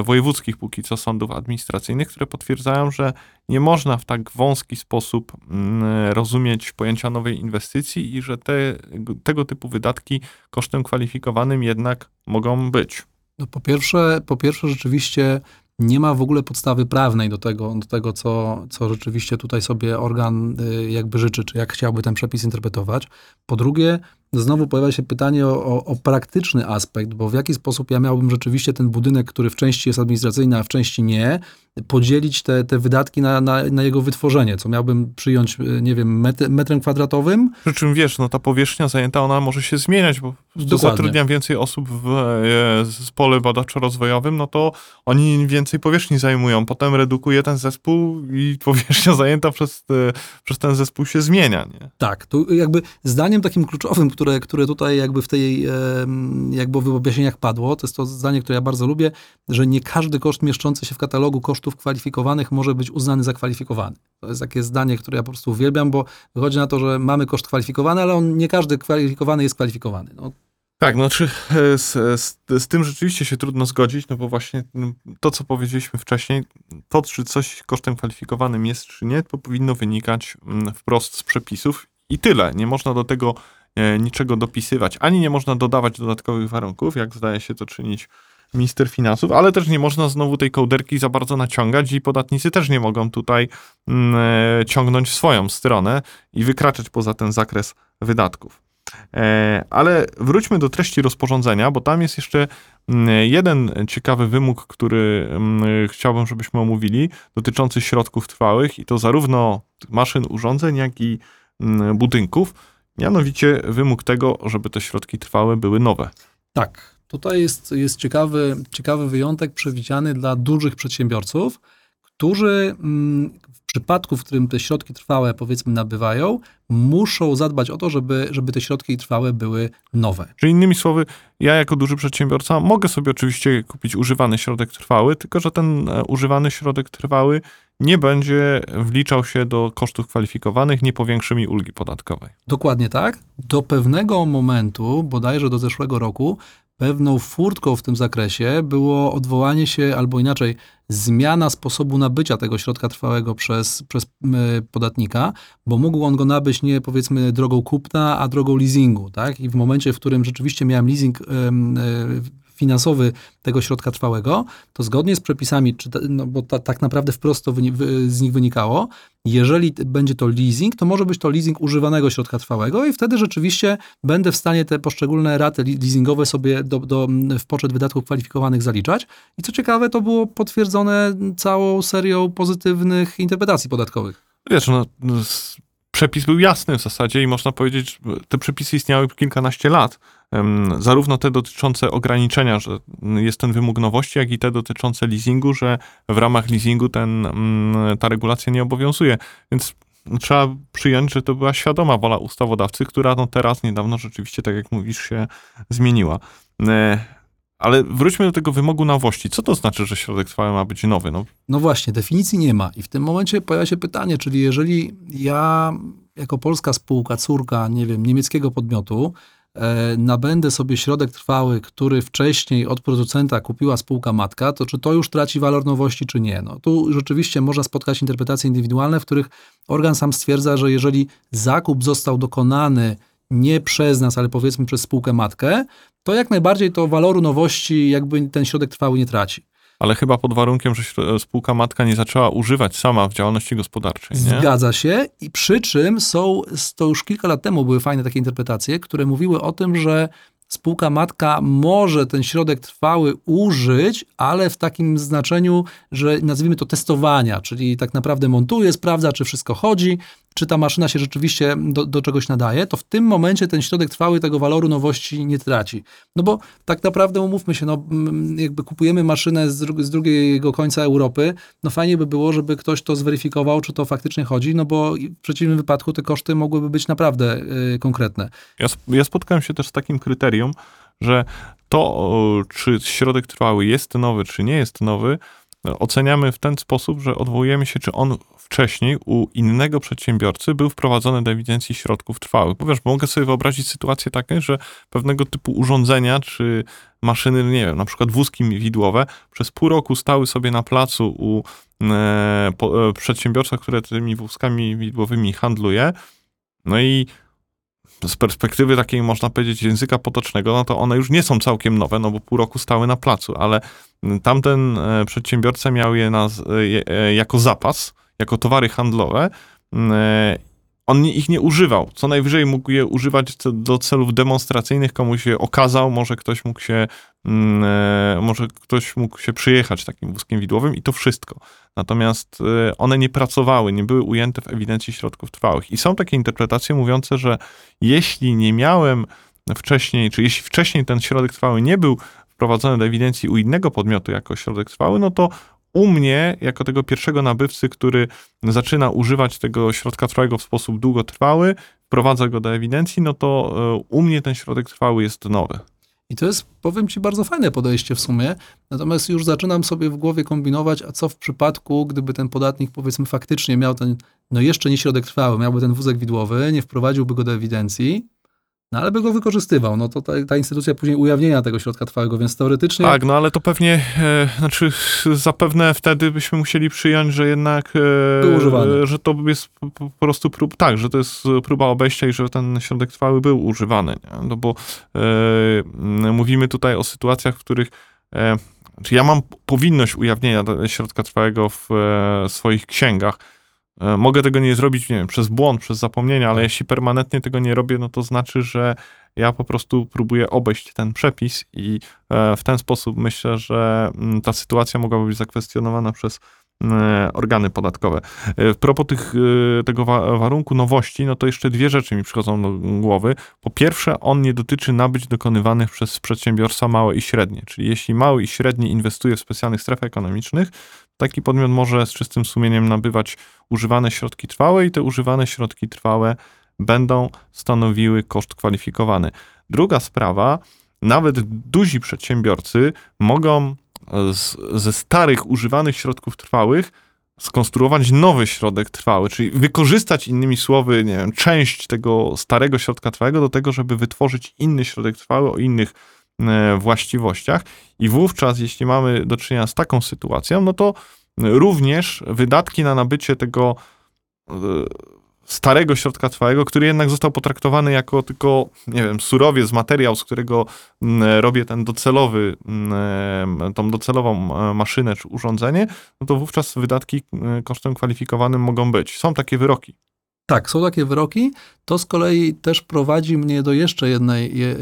wojewódzkich póki co sądów administracyjnych, które potwierdzają, że nie można w tak wąski sposób mm, rozumieć pojęcia nowej inwestycji i że te, tego typu wydatki kosztem kwalifikowanym jednak mogą być. No po pierwsze, po pierwsze rzeczywiście nie ma w ogóle podstawy prawnej do tego, do tego co, co rzeczywiście tutaj sobie organ y, jakby życzy, czy jak chciałby ten przepis interpretować. Po drugie, znowu pojawia się pytanie o, o, o praktyczny aspekt, bo w jaki sposób ja miałbym rzeczywiście ten budynek, który w części jest administracyjny, a w części nie, podzielić te, te wydatki na, na, na jego wytworzenie, co miałbym przyjąć, y, nie wiem, metr, metrem kwadratowym, Przy czym wiesz, no ta powierzchnia zajęta, ona może się zmieniać, bo zatrudniam więcej osób w e, zespole badawczo-rozwojowym, no to oni więcej powierzchni zajmują. Potem redukuje ten zespół i powierzchnia zajęta przez, e, przez ten zespół się zmienia, nie? Tak, tu jakby zdaniem takim kluczowym, które, które tutaj jakby w tej jakby w objaśnieniach padło, to jest to zdanie, które ja bardzo lubię, że nie każdy koszt mieszczący się w katalogu kosztów kwalifikowanych może być uznany za kwalifikowany. To jest takie zdanie, które ja po prostu uwielbiam, bo wychodzi na to, że mamy koszt kwalifikowany, ale on nie każdy kwalifikowany jest kwalifikowany. No, Tak, no czy e, z, z, z tym rzeczywiście się trudno zgodzić, no bo właśnie to, co powiedzieliśmy wcześniej, to, czy coś kosztem kwalifikowanym jest, czy nie, to powinno wynikać wprost z przepisów i tyle. Nie można do tego e, niczego dopisywać, ani nie można dodawać dodatkowych warunków, jak zdaje się to czynić minister finansów, ale też nie można znowu tej kołderki za bardzo naciągać i podatnicy też nie mogą tutaj mm, e, ciągnąć w swoją stronę i wykraczać poza ten zakres wydatków. E, Ale wróćmy do treści rozporządzenia, bo tam jest jeszcze mm, jeden ciekawy wymóg, który mm, chciałbym, żebyśmy omówili, dotyczący środków trwałych i to zarówno maszyn, urządzeń, jak i budynków. Mianowicie wymóg tego, żeby te środki trwałe były nowe. Tak, tutaj jest, jest ciekawy, ciekawy wyjątek przewidziany dla dużych przedsiębiorców, którzy mm, przypadku, w którym te środki trwałe powiedzmy nabywają, muszą zadbać o to, żeby, żeby te środki trwałe były nowe. Czyli innymi słowy, ja jako duży przedsiębiorca mogę sobie oczywiście kupić używany środek trwały, tylko że ten e, używany środek trwały nie będzie wliczał się do kosztów kwalifikowanych, nie powiększy mi ulgi podatkowej. Dokładnie tak. Do pewnego momentu, bodajże do zeszłego roku, pewną furtką w tym zakresie było odwołanie się, albo inaczej, zmiana sposobu nabycia tego środka trwałego przez, przez podatnika, bo mógł on go nabyć nie powiedzmy drogą kupna, a drogą leasingu, tak? I w momencie, w którym rzeczywiście miałem leasing y, finansowy tego środka trwałego, to zgodnie z przepisami, czy te, no bo ta, tak naprawdę wprost to z nich wynikało, jeżeli będzie to leasing, to może być to leasing używanego środka trwałego i wtedy rzeczywiście będę w stanie te poszczególne raty leasingowe sobie do, do, w poczet wydatków kwalifikowanych zaliczać. I co ciekawe, to było potwierdzone całą serią pozytywnych interpretacji podatkowych. Wiesz, no, no, przepis był jasny w zasadzie i można powiedzieć, że te przepisy istniały kilkanaście lat. Zarówno te dotyczące ograniczenia, że jest ten wymóg nowości, jak i te dotyczące leasingu, że w ramach leasingu ten, mm, ta regulacja nie obowiązuje. Więc trzeba przyjąć, że to była świadoma wola ustawodawcy, która no teraz niedawno rzeczywiście, tak jak mówisz, się zmieniła. E, Ale wróćmy do tego wymogu nowości. Co to znaczy, że środek trwały ma być nowy? No, No właśnie, definicji nie ma. I w tym momencie pojawia się pytanie, czyli jeżeli ja jako polska spółka, córka, nie wiem, niemieckiego podmiotu, nabędę sobie środek trwały, który wcześniej od producenta kupiła spółka matka, to czy to już traci walor nowości, czy nie? No tu rzeczywiście można spotkać interpretacje indywidualne, w których organ sam stwierdza, że jeżeli zakup został dokonany nie przez nas, ale powiedzmy przez spółkę matkę, to jak najbardziej to waloru nowości jakby ten środek trwały nie traci. Ale chyba pod warunkiem, że spółka matka nie zaczęła używać sama w działalności gospodarczej, nie? Zgadza się. I przy czym są, to już kilka lat temu były fajne takie interpretacje, które mówiły o tym, że spółka matka może ten środek trwały użyć, ale w takim znaczeniu, że nazwijmy to testowania, czyli tak naprawdę montuje, sprawdza, czy wszystko chodzi, czy ta maszyna się rzeczywiście do, do czegoś nadaje, to w tym momencie ten środek trwały tego waloru nowości nie traci. No bo tak naprawdę umówmy się, no mm, jakby kupujemy maszynę z, dru- z drugiego końca Europy, no fajnie by było, żeby ktoś to zweryfikował, czy to faktycznie chodzi, no bo w przeciwnym wypadku te koszty mogłyby być naprawdę y, konkretne. Ja, ja spotkałem się też z takim kryterium, że to, czy środek trwały jest nowy, czy nie jest nowy, oceniamy w ten sposób, że odwołujemy się, czy on wcześniej u innego przedsiębiorcy był wprowadzony do ewidencji środków trwałych. Bo mogę sobie wyobrazić sytuację taką, że pewnego typu urządzenia, czy maszyny, nie wiem, na przykład wózki widłowe, przez pół roku stały sobie na placu u e, po, e, przedsiębiorstwa, które tymi wózkami widłowymi handluje, no i z perspektywy takiej, można powiedzieć, języka potocznego, no to one już nie są całkiem nowe, no bo pół roku stały na placu, ale tamten e, przedsiębiorca miał je na, e, e, jako zapas, jako towary handlowe. On ich nie używał. Co najwyżej mógł je używać do celów demonstracyjnych, komuś się okazał, może ktoś mógł się, mm, e, może ktoś mógł się przyjechać takim wózkiem widłowym i to wszystko. Natomiast e, one nie pracowały, nie były ujęte w ewidencji środków trwałych. I są takie interpretacje mówiące, że jeśli nie miałem wcześniej, czy jeśli wcześniej ten środek trwały nie był wprowadzony do ewidencji u innego podmiotu jako środek trwały, no to u mnie, jako tego pierwszego nabywcy, który zaczyna używać tego środka trwałego w sposób długotrwały, wprowadza go do ewidencji, no to e, u mnie ten środek trwały jest nowy. I to jest, powiem Ci, bardzo fajne podejście w sumie. Natomiast już zaczynam sobie w głowie kombinować, a co w przypadku, gdyby ten podatnik, powiedzmy, faktycznie miał ten, no jeszcze nie środek trwały, miałby ten wózek widłowy, nie wprowadziłby go do ewidencji, no ale by go wykorzystywał. No to ta, ta instytucja później ujawnienia tego środka trwałego, więc teoretycznie. Tak, no ale to pewnie, e, znaczy zapewne wtedy byśmy musieli przyjąć, że jednak, e, Był używany. że to jest po, prostu prób, tak, że to jest próba obejścia i że ten środek trwały był używany, nie? no bo e, mówimy tutaj o sytuacjach, w których e, czy ja mam powinność ujawnienia środka trwałego w e, swoich księgach, E, Mogę tego nie zrobić, nie wiem, przez błąd, przez zapomnienie, ale Tak. jeśli permanentnie tego nie robię, no to znaczy, że ja po prostu próbuję obejść ten przepis i e, w ten sposób myślę, że mm, ta sytuacja mogłaby być zakwestionowana przez mm, organy podatkowe. E, W propos tych, e, tego wa- warunku nowości, no to jeszcze dwie rzeczy mi przychodzą do głowy. Po pierwsze, on nie dotyczy nabyć dokonywanych przez przedsiębiorstwa małe i średnie, czyli jeśli mały i średni inwestuje w specjalnych strefach ekonomicznych, taki podmiot może z czystym sumieniem nabywać używane środki trwałe i te używane środki trwałe będą stanowiły koszt kwalifikowany. Druga sprawa, nawet duzi przedsiębiorcy mogą z, ze starych używanych środków trwałych skonstruować nowy środek trwały, czyli wykorzystać innymi słowy, nie wiem, część tego starego środka trwałego do tego, żeby wytworzyć inny środek trwały o innych e, właściwościach i wówczas, jeśli mamy do czynienia z taką sytuacją, no to również wydatki na nabycie tego e, starego środka trwałego, który jednak został potraktowany jako tylko, nie wiem, surowiec, materiał, z którego robię ten docelowy, mm, tą docelową e, maszynę czy urządzenie, no to wówczas wydatki e, kosztem kwalifikowanym mogą być. Są takie wyroki. Tak, są takie wyroki. To z kolei też prowadzi mnie do jeszcze jednej je,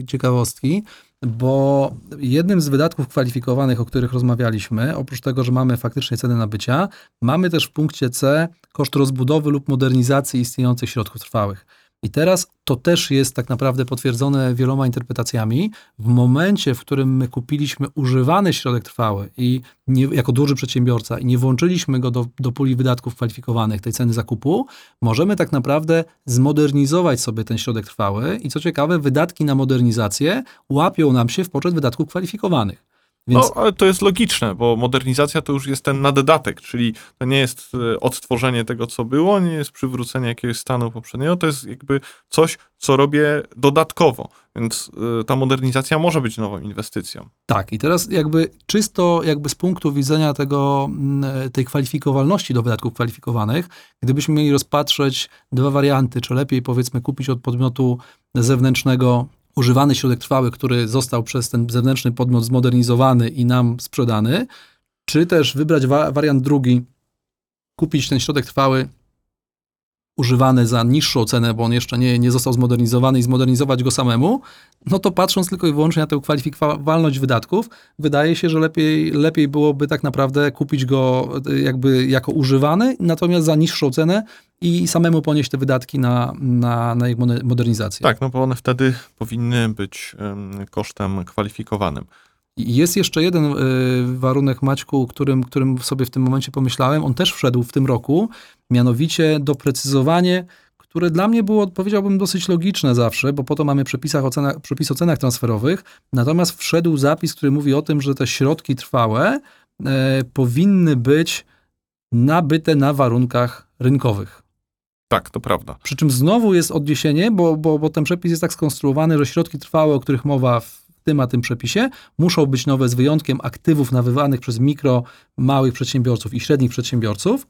e, ciekawostki, bo jednym z wydatków kwalifikowanych, o których rozmawialiśmy, oprócz tego, że mamy faktycznie cenę nabycia, mamy też w punkcie C koszt rozbudowy lub modernizacji istniejących środków trwałych. I teraz to też jest tak naprawdę potwierdzone wieloma interpretacjami. W momencie, w którym my kupiliśmy używany środek trwały i nie, jako duży przedsiębiorca i nie włączyliśmy go do, do puli wydatków kwalifikowanych, tej ceny zakupu, możemy tak naprawdę zmodernizować sobie ten środek trwały i co ciekawe, wydatki na modernizację łapią nam się w poczet wydatków kwalifikowanych. Więc... No, ale to jest logiczne, bo modernizacja to już jest ten naddatek, czyli to nie jest e, odtworzenie tego, co było, nie jest przywrócenie jakiegoś stanu poprzedniego, to jest jakby coś, co robię dodatkowo. Więc e, ta modernizacja może być nową inwestycją. Tak, i teraz jakby czysto jakby z punktu widzenia tego, e, tej kwalifikowalności do wydatków kwalifikowanych, gdybyśmy mieli rozpatrzeć dwa warianty, czy lepiej powiedzmy kupić od podmiotu zewnętrznego używany środek trwały, który został przez ten zewnętrzny podmiot zmodernizowany i nam sprzedany, czy też wybrać wa wariant drugi, kupić ten środek trwały używany za niższą cenę, bo on jeszcze nie, nie został zmodernizowany i zmodernizować go samemu, no to patrząc tylko i wyłącznie na tę kwalifikowalność wydatków, wydaje się, że lepiej, lepiej byłoby tak naprawdę kupić go e, jakby jako używany, natomiast za niższą cenę i samemu ponieść te wydatki na, na, na ich modernizację. Tak, no bo one wtedy powinny być kosztem kwalifikowanym. Jest jeszcze jeden y, warunek, Maćku, którym, którym sobie w tym momencie pomyślałem. On też wszedł w tym roku, mianowicie doprecyzowanie, które dla mnie było, powiedziałbym, dosyć logiczne zawsze, bo po to mamy przepisach o cenach, przepis o cenach transferowych. Natomiast wszedł zapis, który mówi o tym, że te środki trwałe e, powinny być nabyte na warunkach rynkowych. Tak, to prawda. Przy czym znowu jest odniesienie, bo, bo, bo ten przepis jest tak skonstruowany, że środki trwałe, o których mowa w tym a tym przepisie, muszą być nowe z wyjątkiem aktywów nabywanych przez mikro, małych przedsiębiorców i średnich przedsiębiorców.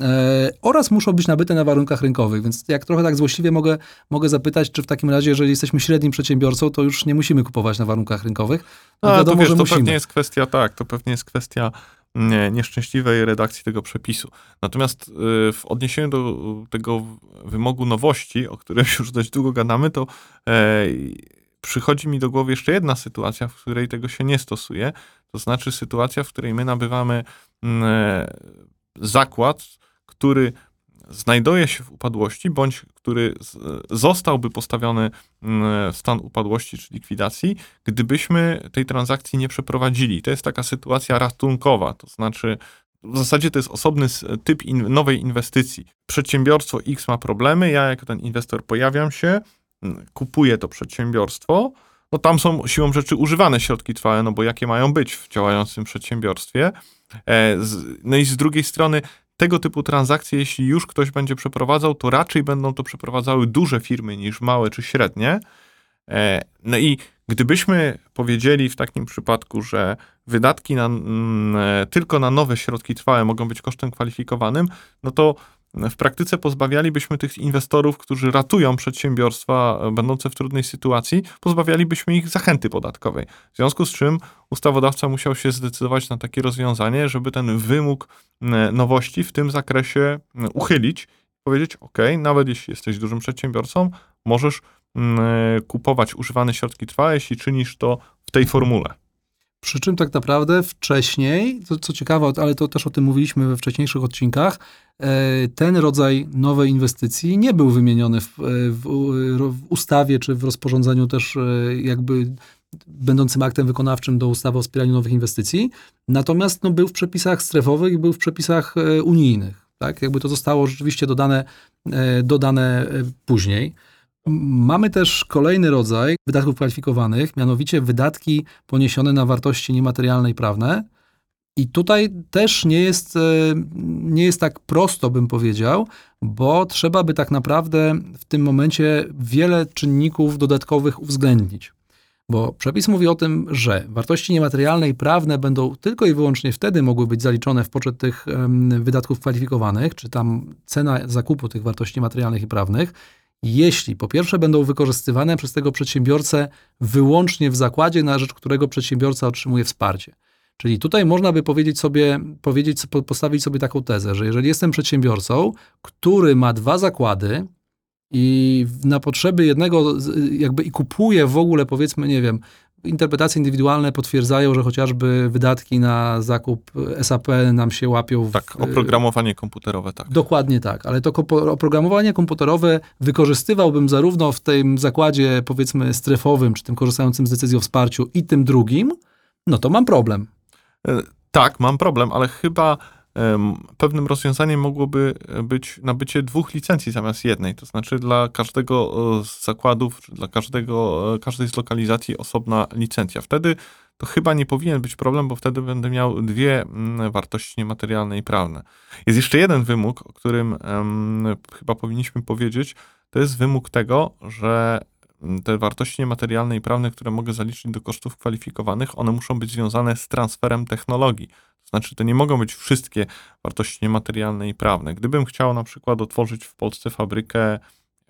E, oraz muszą być nabyte na warunkach rynkowych. Więc jak trochę tak złośliwie mogę, mogę zapytać, czy w takim razie, jeżeli jesteśmy średnim przedsiębiorcą, to już nie musimy kupować na warunkach rynkowych. No, no wiadomo, to wiesz, to musimy. pewnie jest kwestia, tak, to pewnie jest kwestia nie, nieszczęśliwej redakcji tego przepisu. Natomiast y, w odniesieniu do tego wymogu nowości, o którym już dość długo gadamy, to e, przychodzi mi do głowy jeszcze jedna sytuacja, w której tego się nie stosuje. To znaczy sytuacja, w której my nabywamy mm, e, zakład, który znajduje się w upadłości, bądź który zostałby postawiony mm, w stan upadłości czy likwidacji, gdybyśmy tej transakcji nie przeprowadzili. To jest taka sytuacja ratunkowa, to znaczy w zasadzie to jest osobny typ in, nowej inwestycji. Przedsiębiorstwo X ma problemy, ja jako ten inwestor pojawiam się, kupuje to przedsiębiorstwo, no tam są siłą rzeczy używane środki trwałe, no bo jakie mają być w działającym przedsiębiorstwie. E, no i z drugiej strony tego typu transakcje, jeśli już ktoś będzie przeprowadzał, to raczej będą to przeprowadzały duże firmy niż małe czy średnie. E, no i gdybyśmy powiedzieli w takim przypadku, że wydatki na, e, tylko na nowe środki trwałe mogą być kosztem kwalifikowanym, no to w praktyce pozbawialibyśmy tych inwestorów, którzy ratują przedsiębiorstwa e, będące w trudnej sytuacji, pozbawialibyśmy ich zachęty podatkowej. W związku z czym ustawodawca musiał się zdecydować na takie rozwiązanie, żeby ten wymóg nowości w tym zakresie uchylić, powiedzieć: OK, nawet jeśli jesteś dużym przedsiębiorcą, możesz kupować używane środki trwałe, jeśli czynisz to w tej formule. Przy czym tak naprawdę wcześniej, to co ciekawe, ale to też o tym mówiliśmy we wcześniejszych odcinkach, e, ten rodzaj nowej inwestycji nie był wymieniony w, w, w ustawie czy w rozporządzeniu też e, jakby będącym aktem wykonawczym do ustawy o wspieraniu nowych inwestycji, natomiast no, był w przepisach strefowych i był w przepisach e, unijnych. Tak? Jakby to zostało rzeczywiście dodane, dodane później. Mamy też kolejny rodzaj wydatków kwalifikowanych, mianowicie wydatki poniesione na wartości niematerialne i prawne. I tutaj też nie jest, e, nie jest tak prosto, bym powiedział, bo trzeba by tak naprawdę w tym momencie wiele czynników dodatkowych uwzględnić. Bo przepis mówi o tym, że wartości niematerialne i prawne będą tylko i wyłącznie wtedy mogły być zaliczone w poczet tych wydatków kwalifikowanych, czy tam cena zakupu tych wartości materialnych i prawnych, jeśli po pierwsze będą wykorzystywane przez tego przedsiębiorcę wyłącznie w zakładzie, na rzecz którego przedsiębiorca otrzymuje wsparcie. Czyli tutaj można by powiedzieć sobie, powiedzieć, po- postawić sobie taką tezę, że jeżeli jestem przedsiębiorcą, który ma dwa zakłady i na potrzeby jednego jakby i kupuje w ogóle powiedzmy, nie wiem, interpretacje indywidualne potwierdzają, że chociażby wydatki na zakup SAP nam się łapią w, Tak, oprogramowanie komputerowe, tak. Dokładnie tak, ale to oprogramowanie komputerowe wykorzystywałbym zarówno w tym zakładzie, powiedzmy, strefowym, czy tym korzystającym z decyzji o wsparciu, i tym drugim, no to mam problem. E, Tak, mam problem, ale chyba pewnym rozwiązaniem mogłoby być nabycie dwóch licencji zamiast jednej. To znaczy dla każdego e, z zakładów, czy dla każdego, e, każdej z lokalizacji osobna licencja. Wtedy to chyba nie powinien być problem, bo wtedy będę miał dwie mm, wartości niematerialne i prawne. Jest jeszcze jeden wymóg, o którym em, chyba powinniśmy powiedzieć. To jest wymóg tego, że mm, te wartości niematerialne i prawne, które mogę zaliczyć do kosztów kwalifikowanych, one muszą być związane z transferem technologii. Znaczy, to nie mogą być wszystkie wartości niematerialne i prawne. Gdybym chciał na przykład otworzyć w Polsce fabrykę,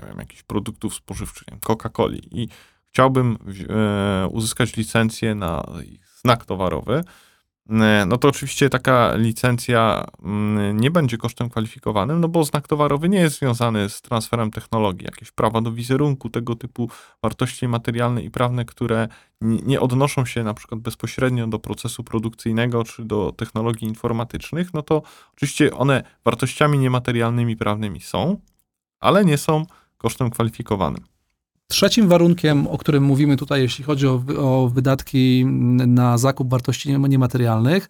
nie wiem, jakichś produktów spożywczych, Coca-Coli i chciałbym e, uzyskać licencję na znak towarowy, no to oczywiście taka licencja mm, nie będzie kosztem kwalifikowanym, no bo znak towarowy nie jest związany z transferem technologii, jakieś prawa do wizerunku, tego typu wartości materialne i prawne, które nie odnoszą się na przykład bezpośrednio do procesu produkcyjnego czy do technologii informatycznych, no to oczywiście one wartościami niematerialnymi prawnymi są, ale nie są kosztem kwalifikowanym. Trzecim warunkiem, o którym mówimy tutaj, jeśli chodzi o, o wydatki na zakup wartości nie- niematerialnych,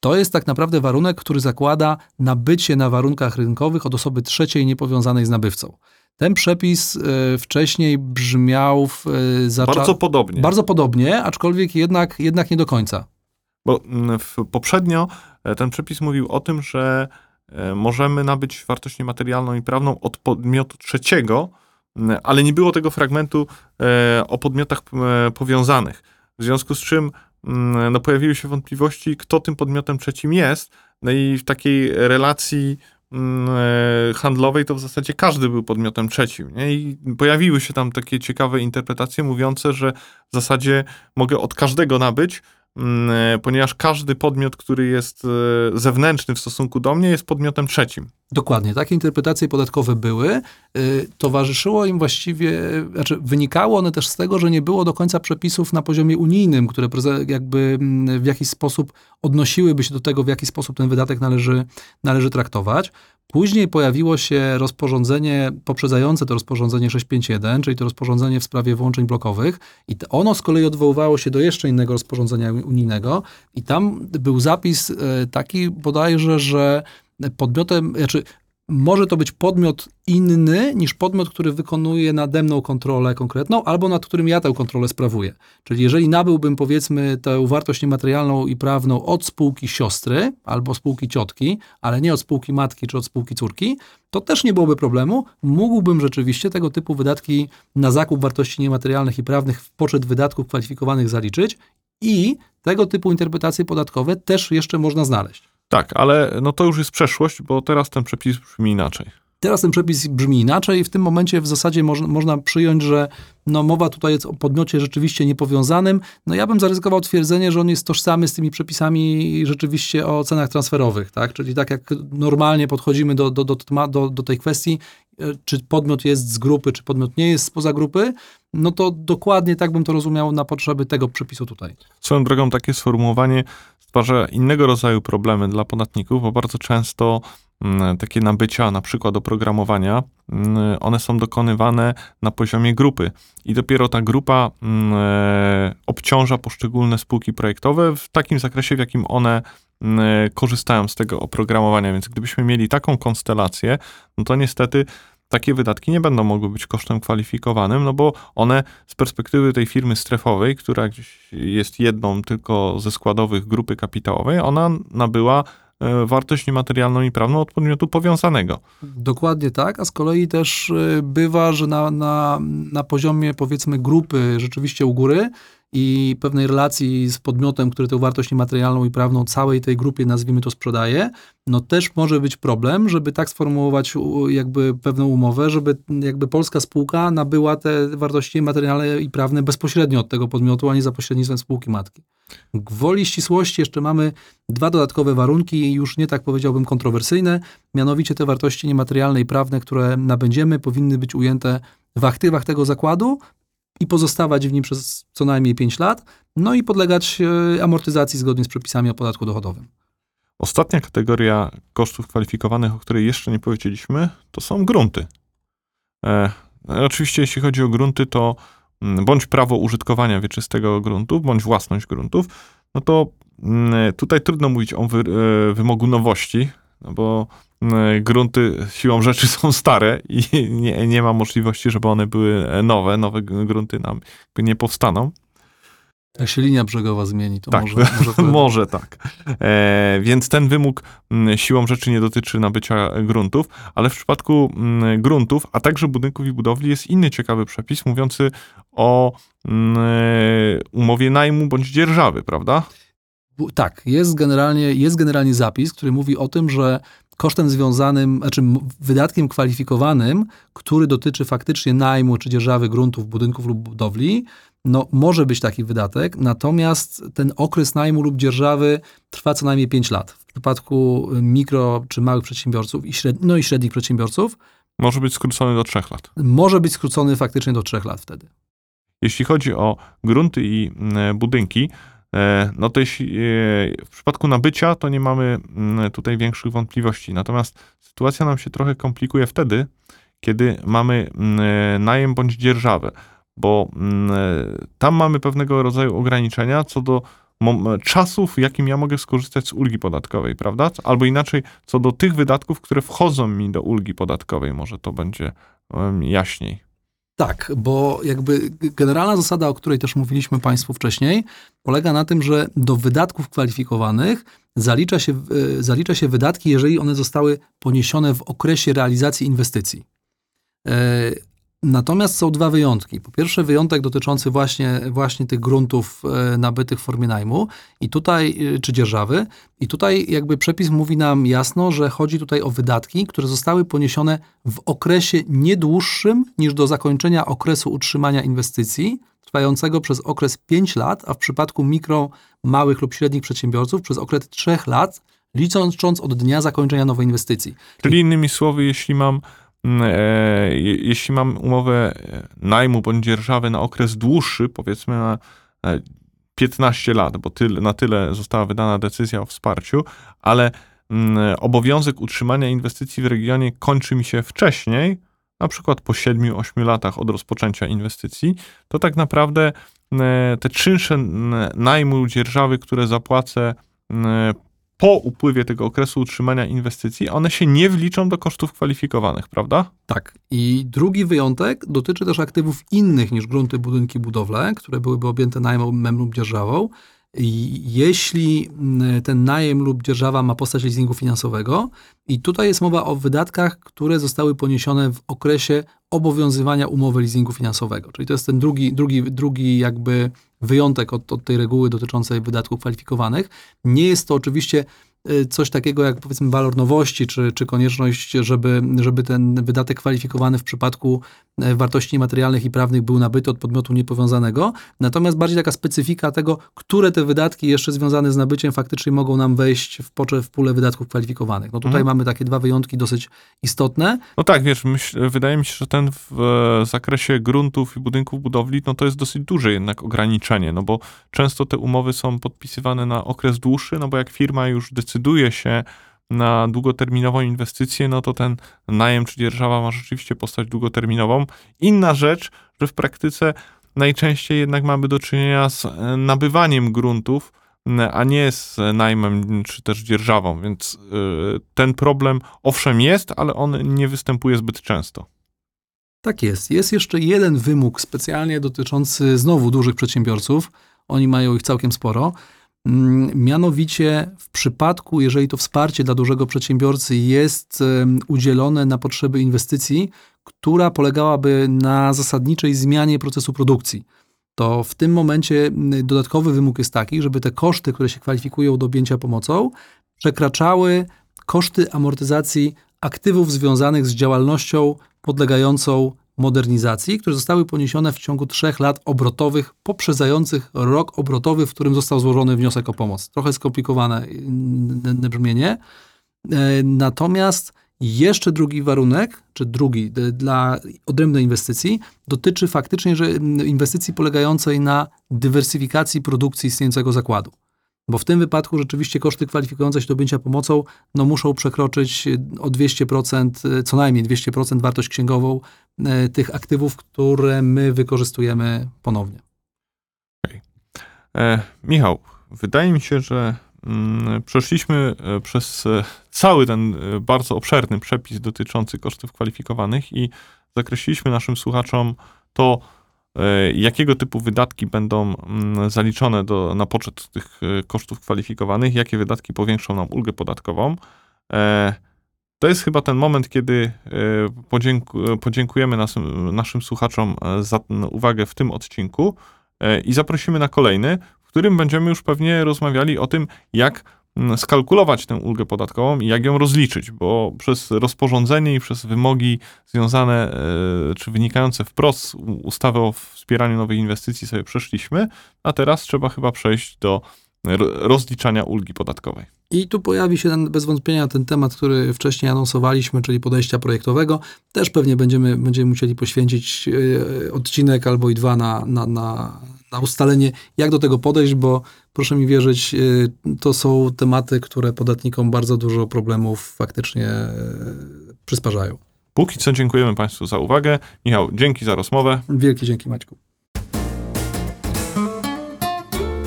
to jest tak naprawdę warunek, który zakłada nabycie na warunkach rynkowych od osoby trzeciej niepowiązanej z nabywcą. Ten przepis e, wcześniej brzmiał w, e, za Bardzo podobnie. bardzo podobnie, aczkolwiek jednak, jednak nie do końca. Bo mm, w, poprzednio e, ten przepis mówił o tym, że możemy nabyć wartość niematerialną i prawną od podmiotu trzeciego, ale nie było tego fragmentu e, o podmiotach e, powiązanych. W związku z czym mm, no, pojawiły się wątpliwości, kto tym podmiotem trzecim jest. No i w takiej relacji mm, e, handlowej to w zasadzie każdy był podmiotem trzecim. Nie? I pojawiły się tam takie ciekawe interpretacje mówiące, że w zasadzie mogę od każdego nabyć, Mm, ponieważ każdy podmiot, który jest zewnętrzny w stosunku do mnie, jest podmiotem trzecim. Dokładnie, takie interpretacje podatkowe były. Y, Towarzyszyło im właściwie, znaczy wynikało one też z tego, że nie było do końca przepisów na poziomie unijnym, które jakby mm, w jakiś sposób odnosiłyby się do tego, w jaki sposób ten wydatek należy, należy traktować. Później pojawiło się rozporządzenie poprzedzające to rozporządzenie 651, czyli to rozporządzenie w sprawie włączeń blokowych i ono z kolei odwoływało się do jeszcze innego rozporządzenia unijnego i tam był zapis y, taki bodajże, że podmiotem, znaczy może to być podmiot inny niż podmiot, który wykonuje nade mną kontrolę konkretną, albo nad którym ja tę kontrolę sprawuję. Czyli jeżeli nabyłbym, powiedzmy, tę wartość niematerialną i prawną od spółki siostry albo spółki ciotki, ale nie od spółki matki czy od spółki córki, to też nie byłoby problemu. Mógłbym rzeczywiście tego typu wydatki na zakup wartości niematerialnych i prawnych w poczet wydatków kwalifikowanych zaliczyć i tego typu interpretacje podatkowe też jeszcze można znaleźć. Tak, ale no to już jest przeszłość, bo teraz ten przepis brzmi inaczej. Teraz ten przepis brzmi inaczej i w tym momencie w zasadzie moż, można przyjąć, że no, mowa tutaj jest o podmiocie rzeczywiście niepowiązanym. No ja bym zaryzykował twierdzenie, że on jest tożsamy z tymi przepisami rzeczywiście o cenach transferowych, tak? Czyli tak jak normalnie podchodzimy do, do, do, do, do tej kwestii, e, czy podmiot jest z grupy, czy podmiot nie jest spoza grupy, no to dokładnie tak bym to rozumiał na potrzeby tego przepisu tutaj. Swoją drogą takie sformułowanie stwarza innego rodzaju problemy dla podatników, bo bardzo często mm, takie nabycia, na przykład oprogramowania, mm, one są dokonywane na poziomie grupy i dopiero ta grupa mm, e, obciąża poszczególne spółki projektowe w takim zakresie, w jakim one e, korzystają z tego oprogramowania. Więc gdybyśmy mieli taką konstelację, no to niestety takie wydatki nie będą mogły być kosztem kwalifikowanym, no bo one z perspektywy tej firmy strefowej, która jest jedną tylko ze składowych grupy kapitałowej, ona nabyła e, wartość niematerialną i prawną od podmiotu powiązanego. Dokładnie tak, a z kolei też y, bywa, że na, na, na poziomie powiedzmy grupy rzeczywiście u góry i pewnej relacji z podmiotem, który tę wartość niematerialną i prawną całej tej grupie, nazwijmy to, sprzedaje, no też może być problem, żeby tak sformułować jakby pewną umowę, żeby jakby polska spółka nabyła te wartości materialne i prawne bezpośrednio od tego podmiotu, a nie za pośrednictwem spółki matki. Gwoli ścisłości jeszcze mamy dwa dodatkowe warunki, już nie tak powiedziałbym kontrowersyjne, mianowicie te wartości niematerialne i prawne, które nabędziemy, powinny być ujęte w aktywach tego zakładu i pozostawać w nim przez co najmniej 5 lat, no i podlegać e, amortyzacji zgodnie z przepisami o podatku dochodowym. Ostatnia kategoria kosztów kwalifikowanych, o której jeszcze nie powiedzieliśmy, to są grunty. E, oczywiście, jeśli chodzi o grunty, to mm, bądź prawo użytkowania wieczystego gruntów, bądź własność gruntów, no to mm, tutaj trudno mówić o wy, e, wymogu nowości, no bo grunty siłą rzeczy są stare i nie, nie ma możliwości, żeby one były nowe. Nowe grunty nam nie powstaną. Jak się linia brzegowa zmieni, to Tak, może, może. Może tak. E, więc ten wymóg siłą rzeczy nie dotyczy nabycia gruntów, ale w przypadku gruntów, a także budynków i budowli jest inny ciekawy przepis mówiący o mm, e, umowie najmu bądź dzierżawy, prawda? Tak, jest generalnie, jest generalnie zapis, który mówi o tym, że kosztem związanym, znaczy wydatkiem kwalifikowanym, który dotyczy faktycznie najmu czy dzierżawy gruntów, budynków lub budowli, no może być taki wydatek, natomiast ten okres najmu lub dzierżawy trwa co najmniej 5 lat. W przypadku y, mikro czy małych przedsiębiorców i no i średnich przedsiębiorców Może być skrócony do trzech lat. może być skrócony faktycznie do 3 lat wtedy. Jeśli chodzi o grunty i mm, budynki, no to jeśli, e, w przypadku nabycia, to nie mamy mm, tutaj większych wątpliwości. Natomiast sytuacja nam się trochę komplikuje wtedy, kiedy mamy mm, najem bądź dzierżawę, bo mm, e, tam mamy pewnego rodzaju ograniczenia co do czasów, w jakim ja mogę skorzystać z ulgi podatkowej, prawda? Albo inaczej, co do tych wydatków, które wchodzą mi do ulgi podatkowej, może to będzie jaśniej. Tak, bo jakby generalna zasada, o której też mówiliśmy Państwu wcześniej, polega na tym, że do wydatków kwalifikowanych zalicza się, e, zalicza się wydatki, jeżeli one zostały poniesione w okresie realizacji inwestycji. Natomiast są dwa wyjątki. Po pierwsze, wyjątek dotyczący właśnie, właśnie tych gruntów e, nabytych w formie najmu i tutaj, e, czy dzierżawy. I tutaj jakby przepis mówi nam jasno, że chodzi tutaj o wydatki, które zostały poniesione w okresie nie dłuższym niż do zakończenia okresu utrzymania inwestycji, trwającego przez okres 5 lat, a w przypadku mikro, małych lub średnich przedsiębiorców przez okres 3 lat, licząc od dnia zakończenia nowej inwestycji. Czyli innymi słowy, jeśli mam, jeśli mam umowę e, najmu bądź dzierżawy na okres dłuższy, powiedzmy na e, 15 lat, bo tyle, na tyle została wydana decyzja o wsparciu, ale mm, obowiązek utrzymania inwestycji w regionie kończy mi się wcześniej, na przykład po 7-8 latach od rozpoczęcia inwestycji, to tak naprawdę e, te czynsze najmu dzierżawy, które zapłacę po upływie tego okresu utrzymania inwestycji, one się nie wliczą do kosztów kwalifikowanych, prawda? Tak. I drugi wyjątek dotyczy też aktywów innych niż grunty, budynki, budowle, które byłyby objęte najmem lub dzierżawą. Jeśli mm, ten najem lub dzierżawa ma postać leasingu finansowego, i tutaj jest mowa o wydatkach, które zostały poniesione w okresie obowiązywania umowy leasingu finansowego. Czyli to jest ten drugi, drugi, drugi jakby wyjątek od, od tej reguły dotyczącej wydatków kwalifikowanych. Nie jest to oczywiście coś takiego jak powiedzmy walor nowości, czy, czy konieczność, żeby, żeby ten wydatek kwalifikowany w przypadku e, wartości materialnych i prawnych był nabyty od podmiotu niepowiązanego. Natomiast bardziej taka specyfika tego, które te wydatki jeszcze związane z nabyciem faktycznie mogą nam wejść w, pocze, w pulę wydatków kwalifikowanych. No tutaj Mhm. mamy takie dwa wyjątki dosyć istotne. No tak, wiesz, myśl, wydaje mi się, że ten w e, zakresie gruntów i budynków budowli, no to jest dosyć duże jednak ograniczenie, no bo często te umowy są podpisywane na okres dłuższy, no bo jak firma już decyduje się na długoterminową inwestycję, no to ten najem czy dzierżawa ma rzeczywiście postać długoterminową. Inna rzecz, że w praktyce najczęściej jednak mamy do czynienia z e, nabywaniem gruntów, a nie z najmem czy też dzierżawą, więc y, ten problem owszem jest, ale on nie występuje zbyt często. Tak jest. Jest jeszcze jeden wymóg specjalnie dotyczący znowu dużych przedsiębiorców. Oni mają ich całkiem sporo. Mm, Mianowicie w przypadku, jeżeli to wsparcie dla dużego przedsiębiorcy jest udzielone na potrzeby inwestycji, która polegałaby na zasadniczej zmianie procesu produkcji. to w tym momencie mm, dodatkowy wymóg jest taki, żeby te koszty, które się kwalifikują do objęcia pomocą, przekraczały koszty amortyzacji aktywów związanych z działalnością podlegającą modernizacji, które zostały poniesione w ciągu trzech lat obrotowych, poprzedzających rok obrotowy, w którym został złożony wniosek o pomoc. Trochę skomplikowane y, brzmienie. E, Natomiast jeszcze drugi warunek, czy drugi dla odrębnej inwestycji, dotyczy faktycznie że inwestycji polegającej na dywersyfikacji produkcji istniejącego zakładu. Bo w tym wypadku rzeczywiście koszty kwalifikujące się do objęcia pomocą no, muszą przekroczyć y, o 200%, y, co najmniej 200% wartość księgową tych aktywów, które my wykorzystujemy ponownie. E, Michał, wydaje mi się, że mm, przeszliśmy e, przez e, cały ten e, bardzo obszerny przepis dotyczący kosztów kwalifikowanych i zakreśliliśmy naszym słuchaczom to, e, jakiego typu wydatki będą mm, zaliczone do, na poczet tych e, kosztów kwalifikowanych, jakie wydatki powiększą nam ulgę podatkową. E, To jest chyba ten moment, kiedy e, podzięku- podziękujemy naszym, naszym słuchaczom e, za uwagę w tym odcinku e, i zaprosimy na kolejny, w którym będziemy już pewnie rozmawiali o tym, jak mm, skalkulować tę ulgę podatkową i jak ją rozliczyć, bo przez rozporządzenie i przez wymogi związane e, czy wynikające wprost z ustawy o wspieraniu nowych inwestycji sobie przeszliśmy, a teraz trzeba chyba przejść do rozliczania ulgi podatkowej. I tu pojawi się ten, bez wątpienia ten temat, który wcześniej anonsowaliśmy, czyli podejścia projektowego. Też pewnie będziemy, będziemy musieli poświęcić e, odcinek albo i dwa na, na, na, na ustalenie, jak do tego podejść, bo proszę mi wierzyć, e, to są tematy, które podatnikom bardzo dużo problemów faktycznie e, przysparzają. Póki co dziękujemy Państwu za uwagę. Michał, dzięki za rozmowę. Wielkie dzięki Maćku.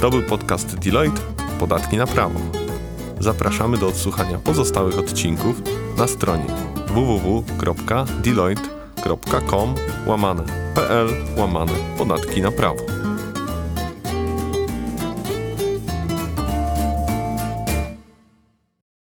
To był podcast Deloitte Podatki na prawo. Zapraszamy do odsłuchania pozostałych odcinków na stronie www.deloitte.com łamane pl łamane podatki na prawo.